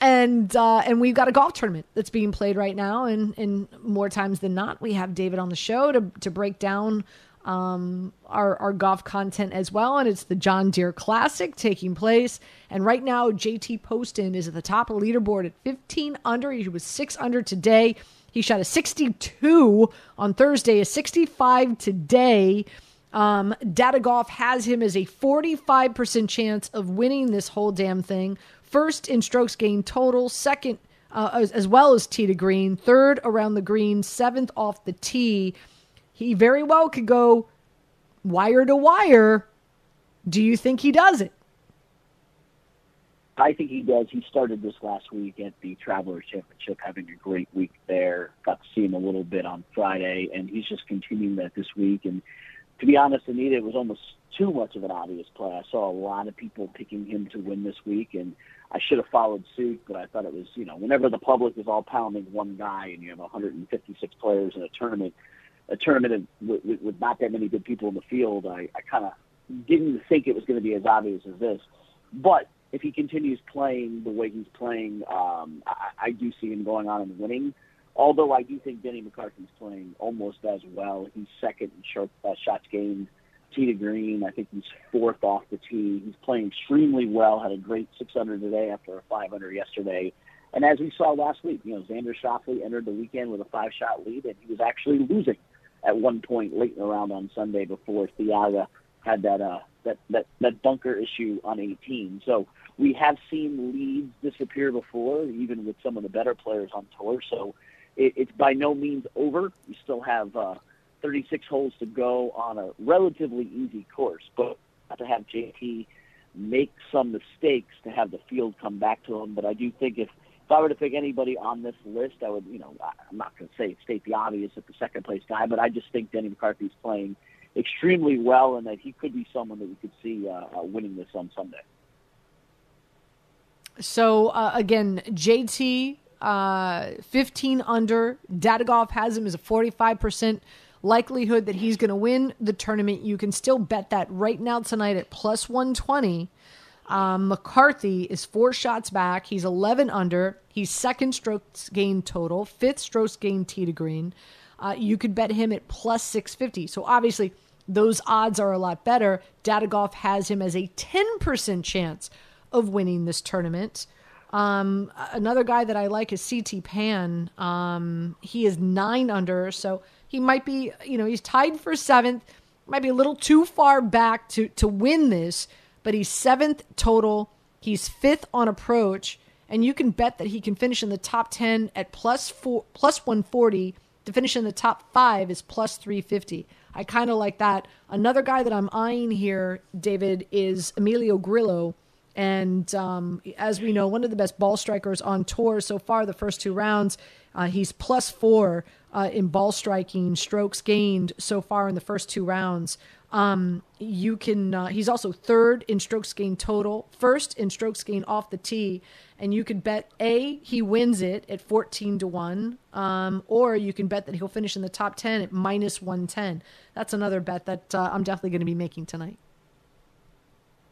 and uh, and we've got a golf tournament that's being played right now, and, and more times than not, we have David on the show to to break down um, our our golf content as well. And it's the John Deere Classic taking place, and right now JT Poston is at the top of the leaderboard at 15 under. He was six under today. He shot a 62 on Thursday, a 65 today. Um, Data Golf has him as a 45% chance of winning this whole damn thing first in strokes gained total, second uh, as, as, well as tee to green, third around the green, seventh off the tee. He very well could go wire to wire. Do you think he does it? I think he does. He started this last week at the Travelers Championship, having a great week there. Got to see him a little bit on Friday, and he's just continuing that this week. And to be honest, Anita, it was almost too much of an obvious play. I saw a lot of people picking him to win this week, and I should have followed suit, but I thought it was, you know, whenever the public is all pounding one guy and you have 156 players in a tournament, a tournament with, with, with not that many good people in the field, I, I kind of didn't think it was going to be as obvious as this. But if he continues playing the way he's playing, um, I, I do see him going on and winning. Although I do think Denny McCarthy's playing almost as well. He's second in short, uh, shots gained tee to green. I think he's fourth off the tee. He's playing extremely well. Had a great 600 today after a 500 yesterday. And as we saw last week, you know, Xander Schauffele entered the weekend with a five-shot lead, and he was actually losing at one point late in the round on Sunday before Theegala had that uh, that that that bunker issue on 18. So we have seen leads disappear before, even with some of the better players on tour. So it, it's by no means over. You still have. Uh, 36 holes to go on a relatively easy course, but to have JT make some mistakes to have the field come back to him. But I do think if if I were to pick anybody on this list, I would, you know, I'm not going to say state the obvious at the second place guy, but I just think Denny McCarthy's playing extremely well, and that he could be someone that we could see uh, uh, winning this on Sunday. So uh, again, JT, uh, 15 under. Data Golf has him as a 45 percent likelihood that he's going to win the tournament. You can still bet that right now tonight at plus 120. Um, McCarthy is four shots back. He's 11 under. He's second strokes gain total, fifth strokes gain tee to green. Uh, you could bet him at plus 650. So obviously, those odds are a lot better. Data Golf has him as a 10% chance of winning this tournament. Um, another guy that I like is CT Pan. Um, he is nine under, so he might be, you know, he's tied for seventh, might be a little too far back to, to win this, but he's seventh total. He's fifth on approach, and you can bet that he can finish in the top 10 at plus, four, plus 140. To finish in the top five is plus 350. I kind of like that. Another guy that I'm eyeing here, David, is Emiliano Grillo. And um, as we know, one of the best ball strikers on tour so far, the first two rounds. Uh, he's plus four uh, in ball striking, strokes gained so far in the first two rounds. Um, you can. Uh, he's also third in strokes gained total, first in strokes gained off the tee, and you could bet a he wins it at fourteen to one, um, or you can bet that he'll finish in the top ten at minus one ten. That's another bet that uh, I'm definitely going to be making tonight.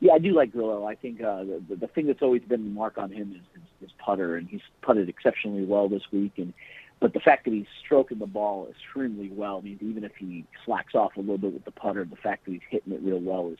Yeah, I do like Grillo. I think uh, the, the thing that's always been the mark on him is his, his putter, and he's putted exceptionally well this week. And but the fact that he's stroking the ball extremely well means even if he slacks off a little bit with the putter, the fact that he's hitting it real well is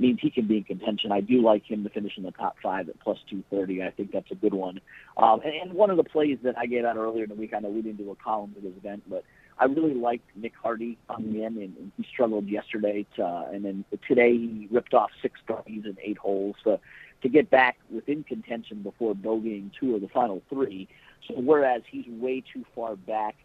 means he can be in contention. I do like him to finish in the top five at plus 230. I think that's a good one. Um, and, and one of the plays that I gave out earlier in the week, I know we didn't do a column for this event, but I really liked Nick Hardy on the end, and, and he struggled yesterday. To, uh, and then today he ripped off six birdies in eight holes to, to get back within contention before bogeying two of the final three. So whereas he's way too far back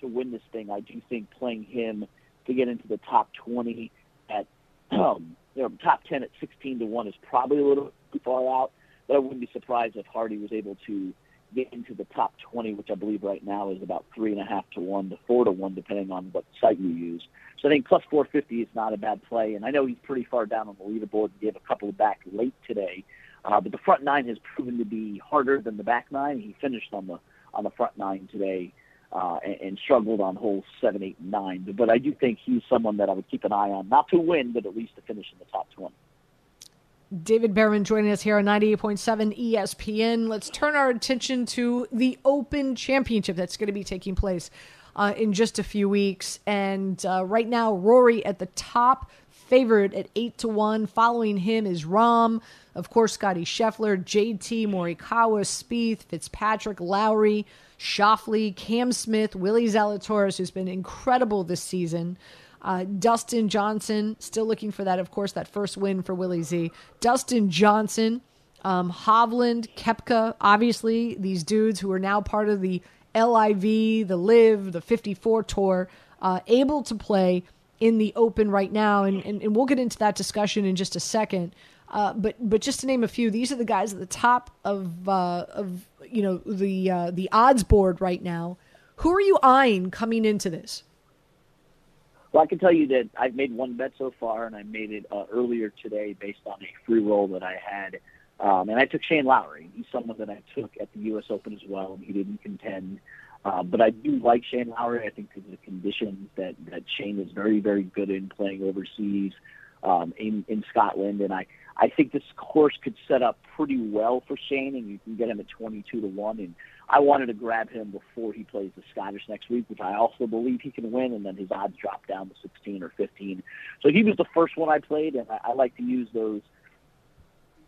to win this thing, I do think playing him to get into the top 20 at um, you know, top 10 at 16 to one is probably a little too far out. But I wouldn't be surprised if Hardy was able to get into the top 20, which I believe right now is about three and a half to one to four to one, depending on what site you use. So I think plus 450 is not a bad play. And I know he's pretty far down on the leaderboard and gave a couple back late today. Uh, but the front nine has proven to be harder than the back nine. He finished on the on the front nine today uh, and, and struggled on holes seven, eight, and nine. But, but I do think he's someone that I would keep an eye on, not to win, but at least to finish in the top 20. David Bearman joining us here on 98.7 ESPN. Let's turn our attention to the Open Championship that's going to be taking place uh, in just a few weeks. And uh, right now, Rory at the top, favorite at 8 to 1. Following him is Rahm, of course, Scotty Scheffler, JT, Morikawa, Spieth, Fitzpatrick, Lowry, Schauffele, Cam Smith, Willie Zalatoris, who's been incredible this season. Uh, Dustin Johnson, still looking for that, of course, that first win for Willie Z. Dustin Johnson, um, Hovland, Koepka, obviously, these dudes who are now part of the LIV, the LIV, the 54 Tour, uh, able to play in the Open right now. And, and, and, we'll get into that discussion in just a second. Uh, but but just to name a few, these are the guys at the top of uh, of you know the uh, the odds board right now. Who are you eyeing coming into this? Well, I can tell you that I've made one bet so far, and I made it uh, earlier today based on a free roll that I had. Um, and I took Shane Lowry. He's someone that I took at the U.S. Open as well, and he didn't contend. Uh, but I do like Shane Lowry. I think because of the conditions that, that Shane is very, very good in playing overseas um, in, in Scotland. And I, I think this course could set up pretty well for Shane, and you can get him at 22 to 1. And I wanted to grab him before he plays the Scottish next week, which I also believe he can win, and then his odds drop down to 16 or 15. So he was the first one I played, and I, I like to use those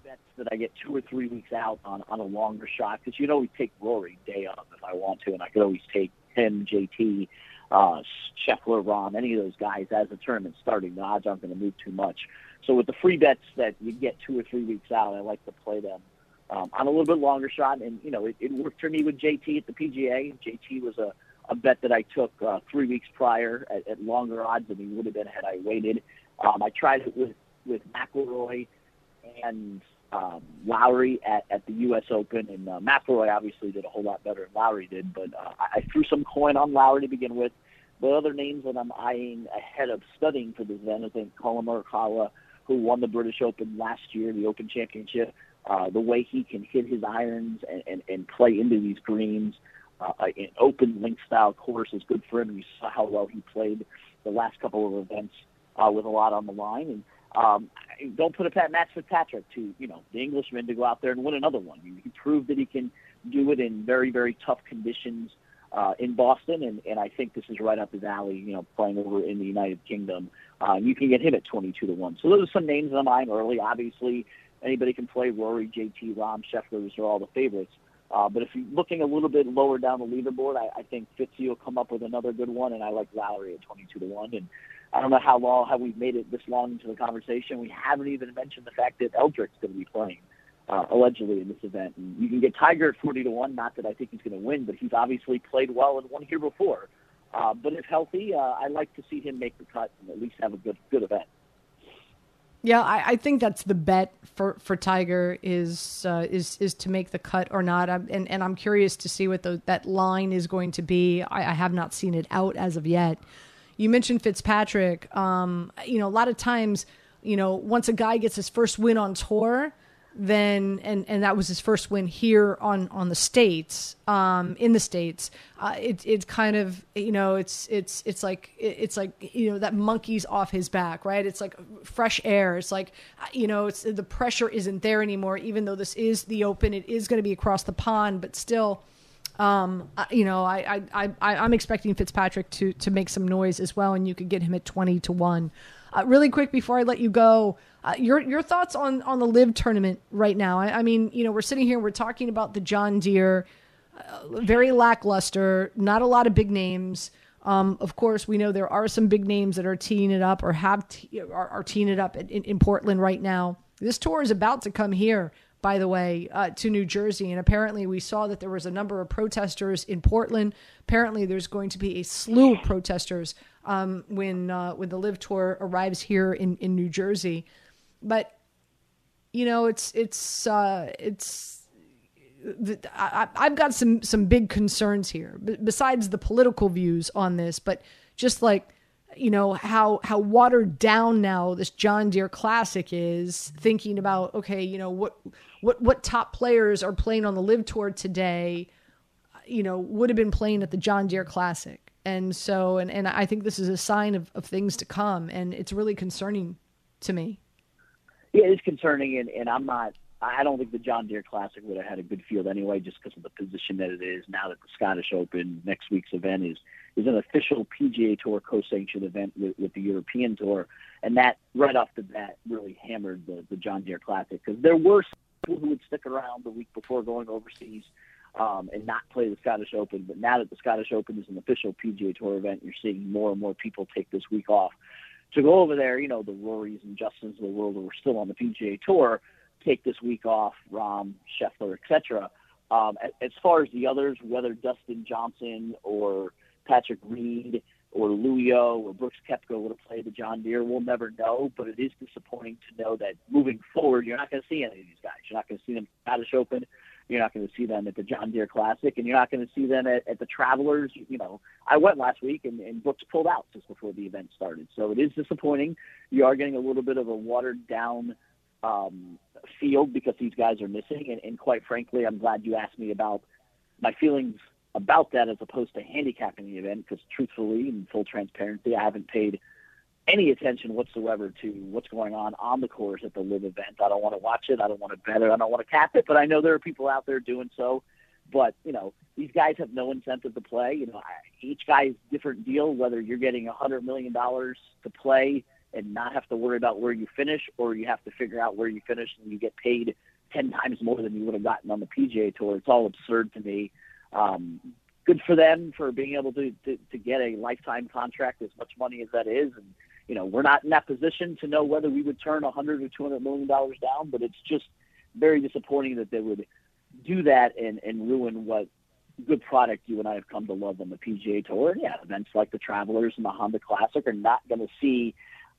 bets that I get two or three weeks out on, on a longer shot, because you know we take Rory day of if I want to, and I could always take him, JT, uh, Scheffler, Rahm, any of those guys as the tournament starting. The odds aren't going to move too much. So with the free bets that you get two or three weeks out, I like to play them um, on a little bit longer shot. And, you know, it, it worked for me with JT at the PGA. JT was a, a bet that I took uh, three weeks prior at, at longer odds than he would have been had I waited. Um, I tried it with, with McIlroy and um, Lowry at, at the U.S. Open, and uh, McIlroy obviously did a whole lot better than Lowry did, but uh, I threw some coin on Lowry to begin with. But other names that I'm eyeing ahead of studying for this event, I think Collin Morikawa, who won the British Open last year, the Open Championship, uh, the way he can hit his irons and, and, and play into these greens. Uh, an open link style course is good for him. You saw how well he played the last couple of events uh, with a lot on the line. And um, don't put a pat Matt Fitzpatrick to you know the Englishman to go out there and win another one. He, proved that he can do it in very very tough conditions uh, in Boston, and, and I think this is right up his alley. You know, playing over in the United Kingdom, uh, you can get him at twenty two to one. So those are some names I'm eyeing early. Obviously, anybody can play. Rory, JT, Rahm, Scheffler, those are all the favorites. Uh, but if you're looking a little bit lower down the leaderboard, I, I think Fitzy will come up with another good one, and I like Lowry at 22 to one. And I don't know how long have we made it this long into the conversation. We haven't even mentioned the fact that Eldrick's going to be playing uh, allegedly in this event. And you can get Tiger at 40 to one. Not that I think he's going to win, but he's obviously played well and won here before. Uh, but if healthy, uh, I like to see him make the cut and at least have a good good event. Yeah, I, I, think that's the bet for, for Tiger is uh, is is to make the cut or not. I'm, and and I'm curious to see what the, that line is going to be. I, I, have not seen it out as of yet. You mentioned Fitzpatrick. Um, you know, a lot of times, you know, once a guy gets his first win on tour, then and and that was his first win here on on the states um in the states uh it it's kind of you know it's it's it's like it's like you know that monkey's off his back right? It's like fresh air. It's like you know it's the pressure isn't there anymore even though this is the open. It is going to be across the pond but still um, you know, I, I, I, I'm expecting Fitzpatrick to to make some noise as well, and you could get him at twenty to one. Uh, really quick before I let you go, uh, your your thoughts on on the LIV tournament right now? I, I, mean, you know, we're sitting here, we're talking about the John Deere, uh, very lackluster, not a lot of big names. Um, of course, we know there are some big names that are teeing it up or have te- are, are teeing it up in, in Portland right now. This tour is about to come here. By the way, uh, to New Jersey. And apparently, we saw that there was a number of protesters in Portland. Apparently, there's going to be a slew of protesters um, when uh, when the LIV Tour arrives here in, in New Jersey. But you know, it's it's uh, it's. I, I've got some some big concerns here, besides the political views on this. But just like you know how how watered down now this John Deere Classic is. Thinking about okay, you know what what what top players are playing on the LIV Tour today, you know, would have been playing at the John Deere Classic, and so and and I think this is a sign of of things to come, and it's really concerning to me. Yeah, it's concerning, and and I'm not. I don't think the John Deere Classic would have had a good field anyway, just because of the position that it is. Now that the Scottish Open next week's event is is an official PGA Tour co-sanctioned event with, with the European Tour, and that right off the bat really hammered the, the John Deere Classic because there were people who would stick around the week before going overseas um, and not play the Scottish Open. But now that the Scottish Open is an official PGA Tour event, you're seeing more and more people take this week off to go over there. You know, the Rorys and Justins of the world who are still on the PGA Tour take this week off. Rahm, Scheffler, etc. Um, as far as the others, whether Dustin Johnson or Patrick Reed or Luyo or Brooks Koepka would have played the John Deere. We'll never know, but it is disappointing to know that moving forward, you're not going to see any of these guys. You're not going to see them at Scottish Open. You're not going to see them at the John Deere Classic, and you're not going to see them at, at the Travelers. You know, I went last week, and, and Brooks pulled out just before the event started. So it is disappointing. You are getting a little bit of a watered down um, field because these guys are missing, and, and quite frankly, I'm glad you asked me about my feelings about that as opposed to handicapping the event because truthfully in full transparency I haven't paid any attention whatsoever to what's going on on the course at the LIV event. I don't want to watch it. I don't want to bet it. I don't want to cap it. But I know there are people out there doing so. But you know, these guys have no incentive to play. You know, each guy's different deal. Whether you're getting a hundred million dollars to play and not have to worry about where you finish, or you have to figure out where you finish and you get paid ten times more than you would have gotten on the PGA Tour. It's all absurd to me. Um, good for them for being able to, to to get a lifetime contract, as much money as that is, and you know we're not in that position to know whether we would turn a hundred or two hundred million dollars down, but it's just very disappointing that they would do that and and ruin what good product you and I have come to love on the PGA Tour. Yeah, events like the Travelers and the Honda Classic are not going to see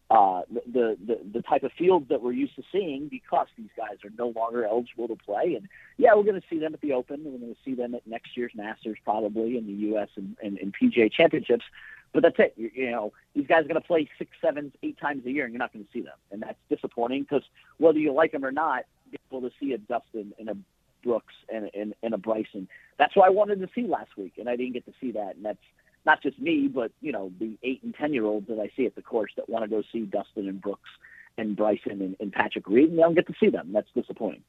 uh, the, the the type of fields that we're used to seeing because these guys are no longer eligible to play. And yeah, we're going to see them at the Open. We're going to see them at next year's Masters probably in the U.S. and, and, and PGA Championships. But that's it. You, you know, these guys are going to play six, seven, eight times a year, and you're not going to see them, and that's disappointing because whether you like them or not, you're able to see a Dustin and a Brooks and, and, and a Bryson. That's what I wanted to see last week, and I didn't get to see that, and that's not just me, but you know the eight and ten year olds that I see at the course that want to go see Dustin and Brooks and Bryson and, and Patrick Reed, and I don't get to see them. That's disappointing.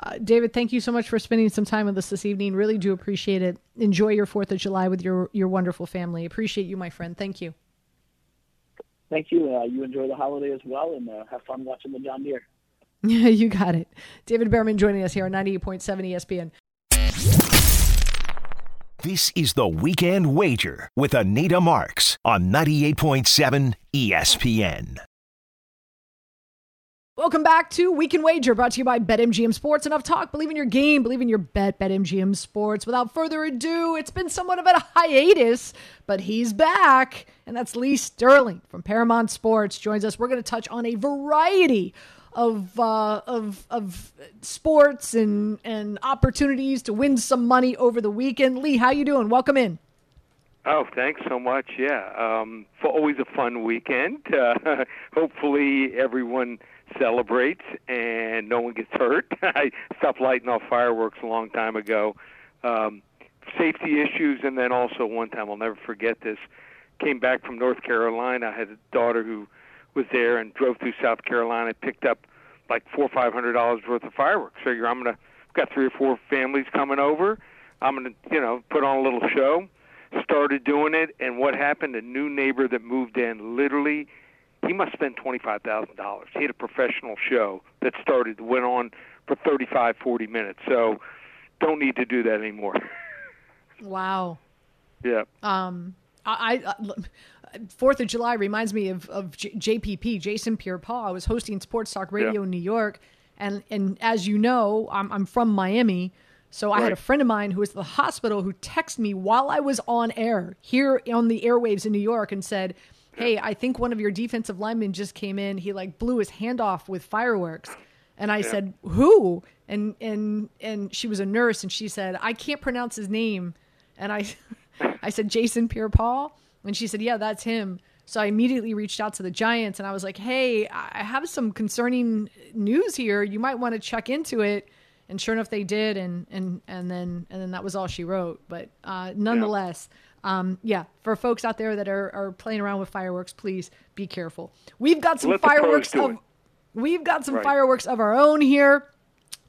Uh, David, thank you so much for spending some time with us this evening. Really do appreciate it. Enjoy your Fourth of July with your your wonderful family. Appreciate you, my friend. Thank you. Thank you. Uh, you enjoy the holiday as well, and uh, have fun watching the John Deere. Yeah, you got it. David Bearman joining us here on 98.7 ESPN. This is the Weekend Wager with Anita Marks on 98.7 ESPN. Welcome back to Weekend Wager, brought to you by BetMGM Sports. Enough talk, believe in your game, believe in your bet, BetMGM Sports. Without further ado, it's been somewhat of a hiatus, but he's back, and that's Lee Sterling from Paramount Sports. Joins us. We're going to touch on a variety of uh, of of sports and and opportunities to win some money over the weekend. Lee, how you doing? Welcome in. Oh, thanks so much. Yeah, um, for always a fun weekend. Uh, hopefully, everyone celebrates and no one gets hurt. I stopped lighting off fireworks a long time ago. Um, safety issues, and then also one time I'll never forget this. Came back from North Carolina. I had a daughter who was there and drove through South Carolina, picked up like four or five hundred dollars worth of fireworks. Figure I'm gonna got three or four families coming over. I'm gonna you know put on a little show. Started doing it, and what happened? A new neighbor that moved in, literally, he must spend twenty five thousand dollars. He had a professional show that started went on for thirty five forty minutes. So don't need to do that anymore. Wow. yeah. Um, I, I uh, Fourth of July reminds me of of J- JPP, Jason Pierre-Paul. I was hosting Sports Talk Radio Yeah. in New York, And and as you know, I'm I'm from Miami. So I had a friend of mine who was at the hospital who texted me while I was on air here on the airwaves in New York and said, "Hey, I think one of your defensive linemen just came in. He like blew his hand off with fireworks." And I Yeah. said, "Who?" And and and she was a nurse and she said, "I can't pronounce his name." And I I said, "Jason Pierre-Paul?" And she said, "Yeah, that's him." So I immediately reached out to the Giants and I was like, "Hey, I have some concerning news here. You might want to check into it." And sure enough, they did, and and and then and then that was all she wrote. But uh, nonetheless, um, yeah, for folks out there that are, are playing around with fireworks, please be careful. We've got some Let fireworks of it. we've got some Right. fireworks of our own here,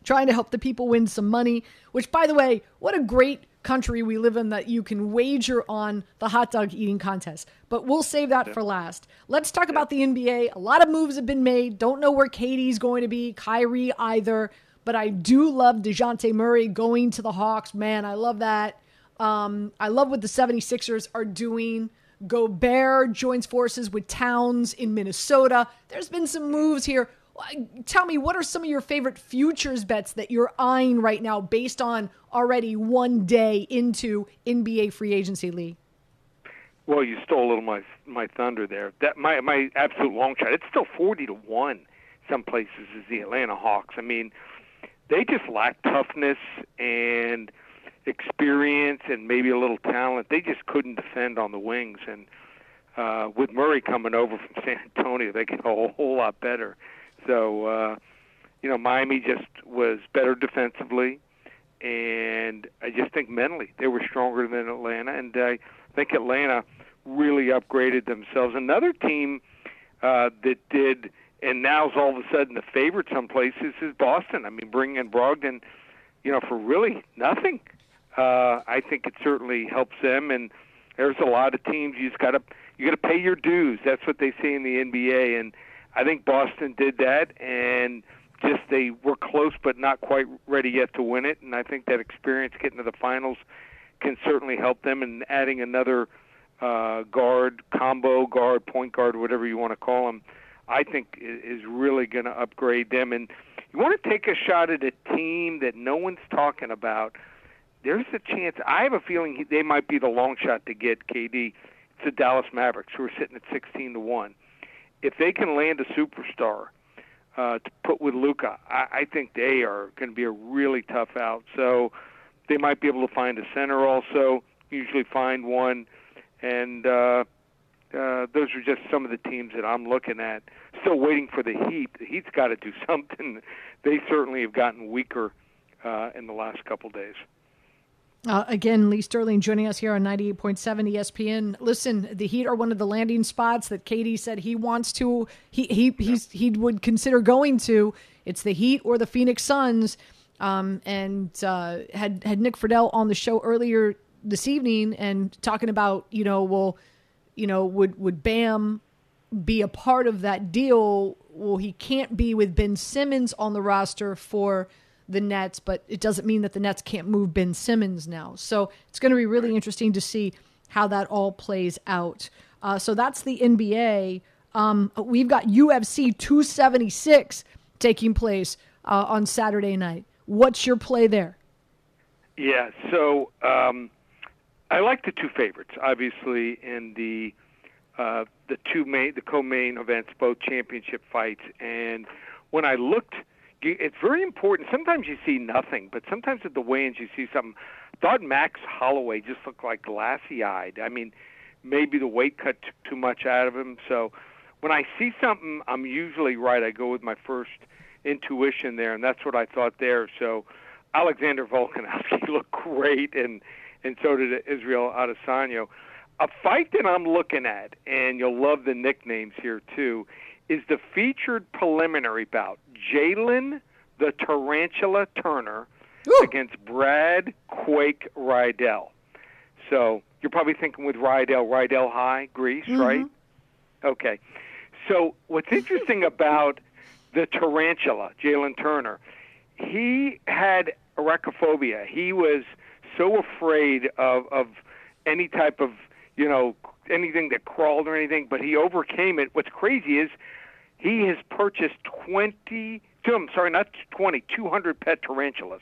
trying to help the people win some money. Which, by the way, what a great country we live in that you can wager on the hot dog eating contest. But we'll save that for last. Let's talk about the NBA. A lot of moves have been made. Don't know where KD's going to be, Kyrie either. But I do love Dejounte Murray going to the Hawks. Man, I love that. Um, I love what the 76ers are doing. Gobert joins forces with Towns in Minnesota. There's been some moves here. Tell me, what are some of your favorite futures bets that you're eyeing right now based on already one day into NBA free agency, Lee? Well, you stole a little my my thunder there. That my my absolute long shot. It's still forty to one. Some places is the Atlanta Hawks. I mean, they just lack toughness and experience and maybe a little talent. They just couldn't defend on the wings. And uh, with Murray coming over from San Antonio, they get a whole, whole lot better. So, uh, you know, Miami just was better defensively, and I just think mentally they were stronger than Atlanta. And I think Atlanta really upgraded themselves. Another team uh, that did, and now's all of a sudden the favorite some places is Boston. I mean, bringing in Brogdon, you know, for really nothing. Uh, I think it certainly helps them. And there's a lot of teams you just got to you got to pay your dues. That's what they say in the NBA, and I think Boston did that. And just they were close, but not quite ready yet to win it. And I think that experience getting to the finals can certainly help them. And adding another uh, guard, combo guard, point guard, whatever you want to call them, I think is really going to upgrade them. And you want to take a shot at a team that no one's talking about. There's a chance. I have a feeling they might be the long shot to get KD. It's the Dallas Mavericks, who are sitting at 16 to one. If they can land a superstar uh, to put with Luka, I, I think they are going to be a really tough out. So they might be able to find a center also. Usually find one, and uh, uh, those are just some of the teams that I'm looking at. Still waiting for the Heat. The Heat's got to do something. They certainly have gotten weaker uh, in the last couple days. Uh, again, Lee Sterling joining us here on 98.7 ESPN. Listen, the Heat are one of the landing spots that KD said he wants to, he, he, he's, he would consider going to. It's the Heat or the Phoenix Suns. Um, and uh, had, had Nick Friedell on the show earlier this evening and talking about, you know, well, you know, would, would Bam be a part of that deal? Well, he can't be with Ben Simmons on the roster for the Nets, but it doesn't mean that the Nets can't move Ben Simmons now. So it's going to be really interesting to see how that all plays out. Uh, so that's the NBA. Um, we've got UFC 276 taking place uh, on Saturday night. What's your play there? Yeah, so um, I like the two favorites, obviously, in the uh, the two main, the co-main events, both championship fights. And when I looked, it's very important. Sometimes you see nothing, but sometimes at the weigh-ins you see something. Thought Max Holloway just looked like glassy-eyed. I mean, maybe the weight cut t- too much out of him. So when I see something, I'm usually right. I go with my first intuition there, and that's what I thought there. So Alexander Volkanovski looked great, and and so did Israel Adesanya. A fight that I'm looking at, and you'll love the nicknames here too, is the featured preliminary bout: Jalen the Tarantula Turner against Brad Quake Riddell. So you're probably thinking with Rydell, Rydell High, Greece, mm-hmm. right? Okay. So what's interesting about the tarantula, Jalen Turner, he had arachnophobia. He was so afraid of of any type of you know anything that crawled or anything, but he overcame it. What's crazy is he has purchased 20, I'm sorry, not 20, 200 pet tarantulas.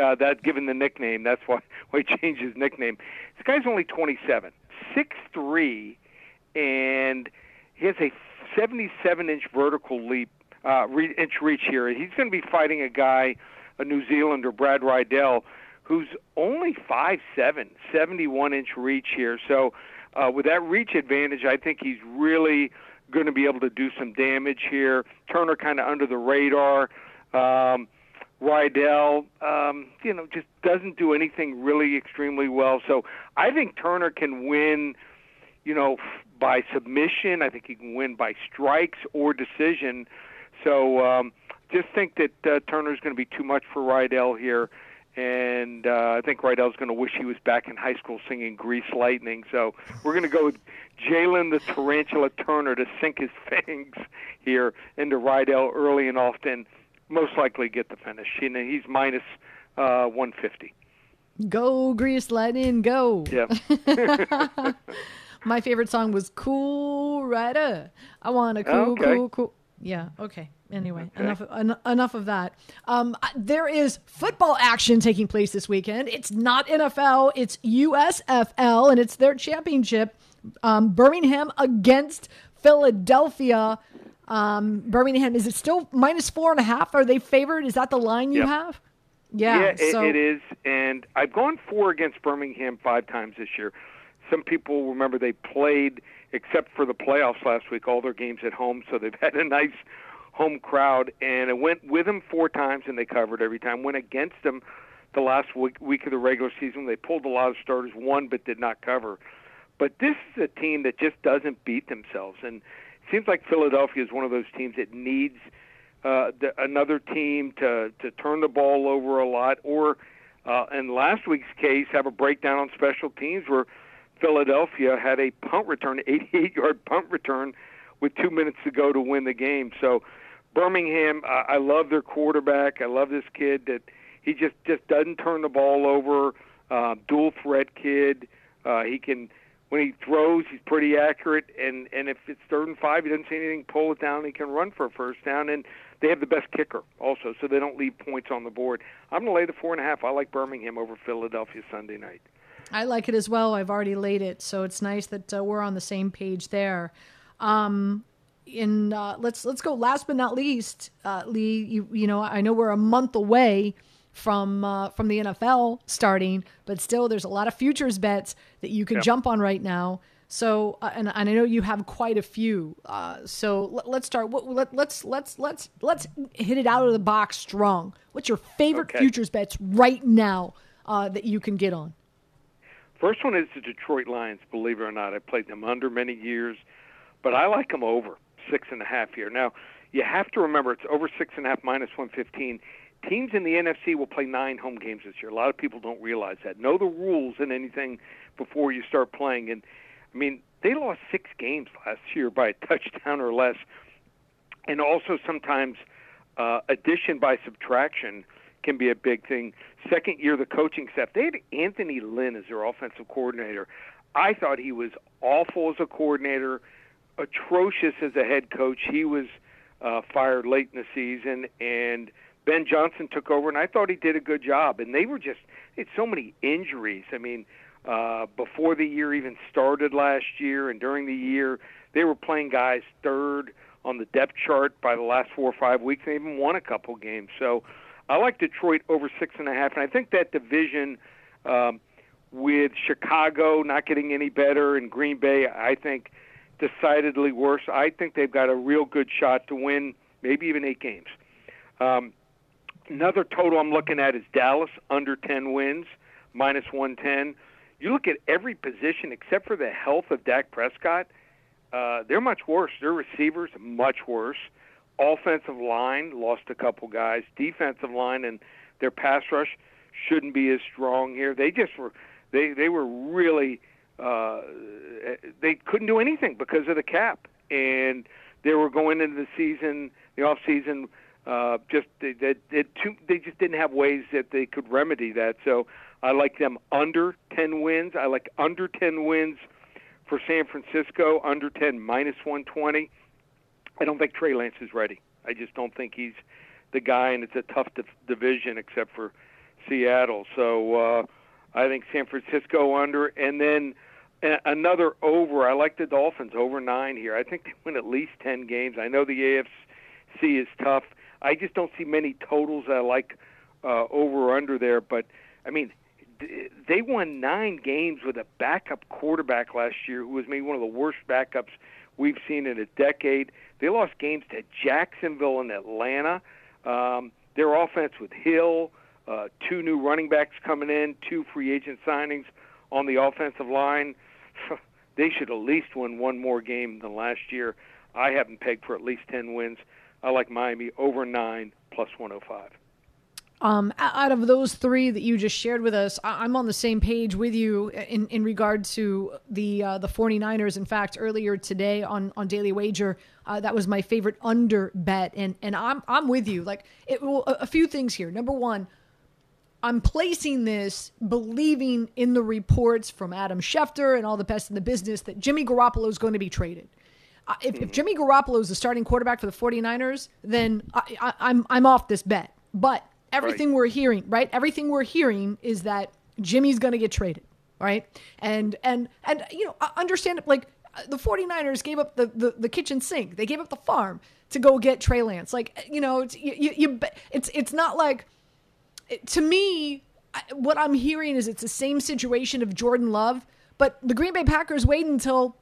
Uh, that given the nickname, that's why, why he changed his nickname. This guy's only 27, 6'3", and he has a 77 inch vertical leap, uh, re- inch reach here. He's going to be fighting a guy, a New Zealander, Brad Riddell, who's only 5'7", 71 inch reach here. So uh, with that reach advantage, I think he's really going to be able to do some damage here. Turner kind of under the radar. Um, Riddell, um, you know, just doesn't do anything really extremely well. So I think Turner can win, you know, by submission. I think he can win by strikes or decision. So um, just think that uh, Turner's going to be too much for Riddell here. And uh, I think Riddell's going to wish he was back in high school singing Grease Lightning. So we're going to go with Jalen the Tarantula Turner to sink his fangs here into Rydell early and often. Most likely get the finish. You know, he's minus uh, 150. Go Grease Lightning, go! Yeah. My favorite song was Cool Rider. I want a cool, Okay. cool, cool. Yeah. Okay. Anyway, enough en- enough of that. Um, there is football action taking place this weekend. It's not NFL. It's USFL, and it's their championship. Um, Birmingham against Philadelphia. Um, Birmingham is it still minus four and a half? Are they favored? Is that the line you Yep. have? Yeah. it, so it is. And I've gone four against Birmingham five times this year. Some people remember they played, except for the playoffs last week, all their games at home, so they've had a nice home crowd. And it went with them four times, and they covered every time. Went against them the last week, week of the regular season. They pulled a lot of starters, won but did not cover. But this is a team that just doesn't beat themselves, and it seems like Philadelphia is one of those teams that needs uh, the, another team to to turn the ball over a lot, or uh, in last week's case, have a breakdown on special teams where Philadelphia had a punt return, 88 yard punt return, with two minutes to go to win the game. So Birmingham, I, I love their quarterback. I love this kid that he just just doesn't turn the ball over. Uh, dual threat kid. Uh, he can when he throws, he's pretty accurate. And and if it's third and five, he doesn't see anything. Pull it down. He can run for a first down. And they have the best kicker also, so they don't leave points on the board. I'm going to lay the four and a half. I like Birmingham over Philadelphia Sunday night. I like it as well. I've already laid it, so it's nice that uh, we're on the same page there. Um, in uh, let's let's go. Last but not least, uh, Lee, you you know I know we're a month away from uh, from the NFL starting, but still there's a lot of futures bets that you can Yep. jump on right now. So uh, and, and I know you have quite a few. Uh, so let, let's start. What, let, let's let's let's let's hit it out of the box strong. What's your favorite Okay. futures bets right now uh, that you can get on? First one is the Detroit Lions. Believe it or not, I played them under many years, but I like them over six and a half here. Now, you have to remember it's over six and a half minus one fifteen. Teams in the NFC will play nine home games this year. A lot of people don't realize that. Know the rules and anything before you start playing. And I mean, they lost six games last year by a touchdown or less. And also sometimes uh, addition by subtraction can be a big thing. Second year, the coaching staff, they had Anthony Lynn as their offensive coordinator. I thought he was awful as a coordinator, atrocious as a head coach. He was uh, fired late in the season, and Ben Johnson took over, and I thought he did a good job. And they were just, they had so many injuries. I mean, uh, before the year even started last year and during the year, they were playing guys third on the depth chart by the last four or five weeks. They even won a couple games. So I like Detroit over six and a half, and I think that division um, with Chicago not getting any better and Green Bay, I think decidedly worse. I think they've got a real good shot to win, maybe even eight games. Um, another total I'm looking at is Dallas under 10 wins, minus 110. You look at every position except for the health of Dak Prescott, uh, they're much worse. Their receivers much worse. Offensive line lost a couple guys. Defensive line and their pass rush shouldn't be as strong here. They just were they they were really uh, they couldn't do anything because of the cap, and they were going into the season, the off season. Uh, just they, they, they, too, they just didn't have ways that they could remedy that. So I like them under 10 wins. I like under 10 wins for San Francisco, under 10 minus 120. I don't think Trey Lance is ready. I just don't think he's the guy, and it's a tough div- division except for Seattle. So uh, I think San Francisco under, and then another over. I like the Dolphins over nine here. I think they win at least ten games. I know the AFC is tough. I just don't see many totals I like uh, over or under there. But I mean, they won nine games with a backup quarterback last year, who was maybe one of the worst backups we've seen in a decade. They lost games to Jacksonville and Atlanta. Um, their offense with Hill, uh, two new running backs coming in, two free agent signings on the offensive line. they should at least win one more game than last year. I haven't pegged for at least 10 wins. I like Miami over 9 plus 105. Um, out of those three that you just shared with us, I- I'm on the same page with you in, in regard to the uh, the 49ers. In fact, earlier today on, on Daily Wager, uh, that was my favorite under bet, and and I'm I'm with you. Like it, well, a, a few things here. Number one, I'm placing this believing in the reports from Adam Schefter and all the best in the business that Jimmy Garoppolo is going to be traded. Uh, if, if Jimmy Garoppolo is the starting quarterback for the 49ers, then I, I, I'm I'm off this bet. But everything we're hearing, right? Everything we're hearing is that Jimmy's going to get traded, right? And and and you know, understand like uh, the 49ers gave up the, the the kitchen sink. They gave up the farm to go get Trey Lance. Like, uh, you know, it's you, you, it's it's not like to me, what I'm hearing is it's the same situation of Jordan Love, but the Green Bay Packers wait until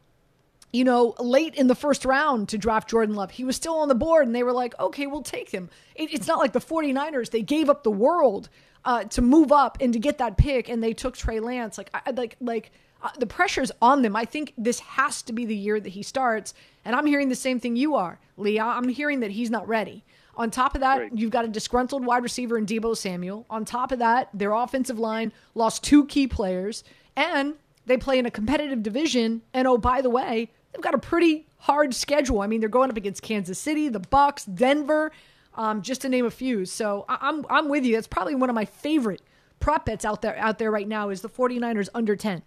you know, late in the first round to draft Jordan Love. He was still on the board, and they were like, okay, we'll take him. It, it's not like the 49ers, they gave up the world uh, to move up and to get that pick, and they took Trey Lance. Like, I, like, like, uh, the pressure's on them. I think this has to be the year that he starts. And I'm hearing the same thing you are, Leah. I'm hearing that he's not ready. On top of that, you've got a disgruntled wide receiver in Deebo Samuel. On top of that, their offensive line lost two key players, and they play in a competitive division. And oh, by the way, they've got a pretty hard schedule. I mean, they're going up against Kansas City, the Bucks, Denver, um, just to name a few. So I- I'm I'm with you. That's probably one of my favorite prop bets out there out there right now is the 49ers under 10.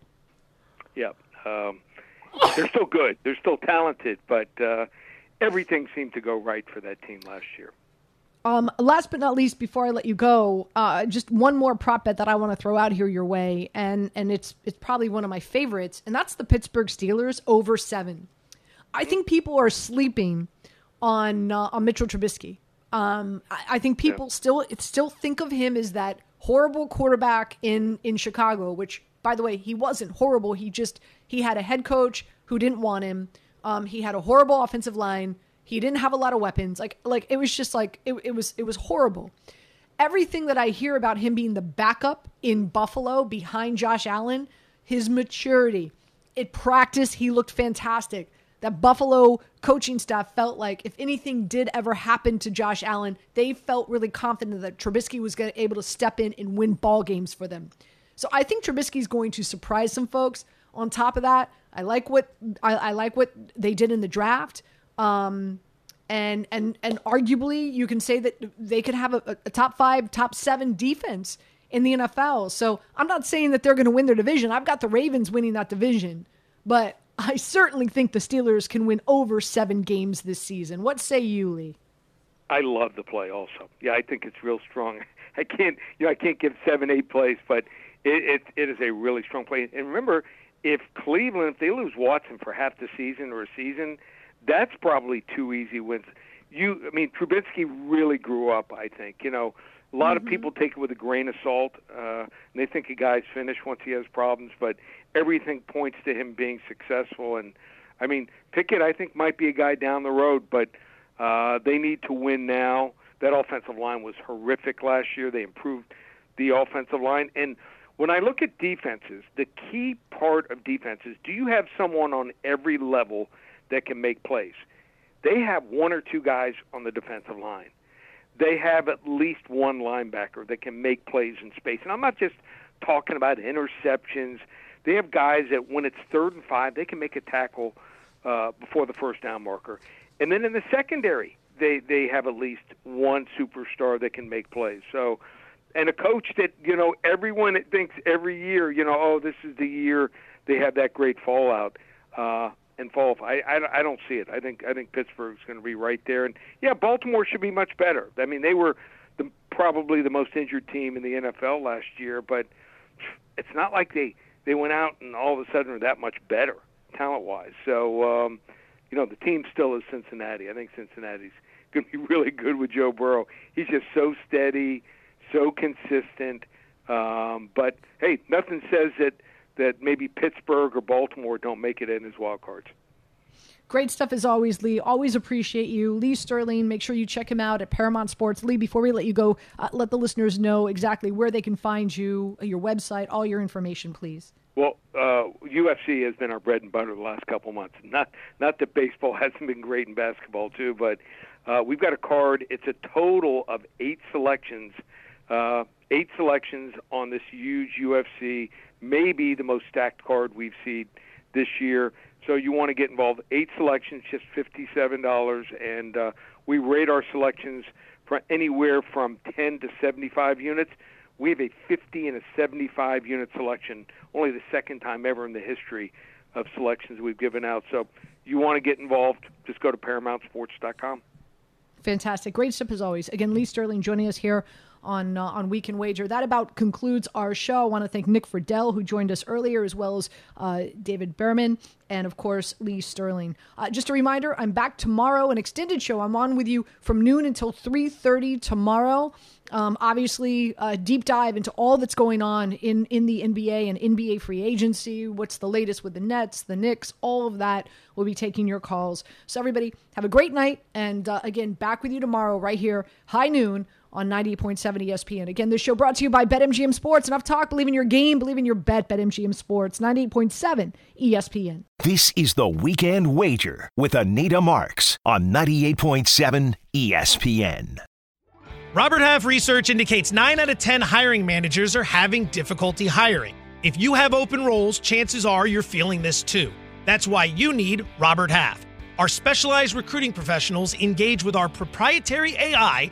Yep. Um, they're still good. They're still talented, but uh, everything seemed to go right for that team last year. Um, last but not least, before I let you go, uh, just one more prop bet that I want to throw out here your way, and and it's it's probably one of my favorites, and that's the Pittsburgh Steelers over seven. I think people are sleeping on uh, on Mitchell Trubisky. Um, I, I think people still still think of him as that horrible quarterback in in Chicago, which by the way he wasn't horrible. He just he had a head coach who didn't want him. Um, he had a horrible offensive line. He didn't have a lot of weapons. Like like it was just like it, it was it was horrible. Everything that I hear about him being the backup in Buffalo behind Josh Allen, his maturity, at practice he looked fantastic. That Buffalo coaching staff felt like if anything did ever happen to Josh Allen, they felt really confident that Trubisky was to able to step in and win ball games for them. So I think Trubisky's going to surprise some folks. On top of that, I like what I, I like what they did in the draft. Um, and and and arguably, you can say that they could have a, a top five, top seven defense in the NFL. So I'm not saying that they're going to win their division. I've got the Ravens winning that division, but I certainly think the Steelers can win over seven games this season. What say you, Lee? I love the play also. Yeah, I think it's real strong. I can't, you know, I can't give seven, eight plays, but it, it, it is a really strong play. And remember, if Cleveland, if they lose Watson for half the season or a season, that's probably two easy wins. You, I mean, Trubisky really grew up. I think, you know, a lot of people take it with a grain of salt, uh, and they think a guy's finished once he has problems. But everything points to him being successful. And I mean, Pickett, I think, might be a guy down the road, but uh, they need to win now. That offensive line was horrific last year. They improved the offensive line. And when I look at defenses, the key part of defenses, do you have someone on every level that can make plays? They have one or two guys on the defensive line. They have at least one linebacker that can make plays in space. And I'm not just talking about interceptions. They have guys that when it's third and five, they can make a tackle uh, before the first down marker. And then in the secondary, they they have at least one superstar that can make plays. So, and a coach that you know everyone thinks every year, you know, oh, this is the year they have that great fallout. Uh, off. I, I I don't see it. I think I think Pittsburgh's going to be right there, and yeah, Baltimore should be much better. I mean, they were the probably the most injured team in the NFL last year, but it's not like they they went out and all of a sudden are that much better talent wise. So um, you know, the team still is Cincinnati. I think Cincinnati's going to be really good with Joe Burrow. He's just so steady, so consistent. Um, but hey, nothing says that that maybe Pittsburgh or Baltimore don't make it in as wild cards. Great stuff as always, Lee. Always appreciate you. Lee Sterling, make sure you check him out at Paramount Sports. Lee, before we let you go, uh, let the listeners know exactly where they can find you, your website, all your information, please. Well, uh, UFC has been our bread and butter the last couple months. Not not that baseball hasn't been great in basketball too, but uh, we've got a card. It's a total of eight selections, uh, eight selections on this huge UFC, maybe the most stacked card we've seen this year. So you want to get involved. Eight selections, just fifty-seven dollars, and uh, we rate our selections for anywhere from ten to seventy-five units. We have a 50 and a 75 unit selection, only the second time ever in the history of selections we've given out. So you want to get involved, just go to ParamountSports.com. Fantastic. Great stuff as always. Again, Lee Sterling joining us here on uh, on Weekend Wager. That about concludes our show. I want to thank Nick Friedell, who joined us earlier, as well as uh, David Bearman and of course, Lee Sterling. Uh, just a reminder, I'm back tomorrow, an extended show. I'm on with you from noon until 3.30 tomorrow. Um, obviously, a deep dive into all that's going on in, in the NBA and NBA free agency. What's the latest with the Nets, the Knicks, all of that. We'll be taking your calls. So, everybody, have a great night. And uh, again, back with you tomorrow, right here, high noon on 98.7 ESPN. Again, this show brought to you by BetMGM Sports. Enough talk. Believe in your game. Believe in your bet. BetMGM Sports. 98.7 ESPN. This is the Weekend Wager with Anita Marks on 98.7 ESPN. Robert Half research indicates 9 out of 10 hiring managers are having difficulty hiring. If you have open roles, chances are you're feeling this too. That's why you need Robert Half. Our specialized recruiting professionals engage with our proprietary AI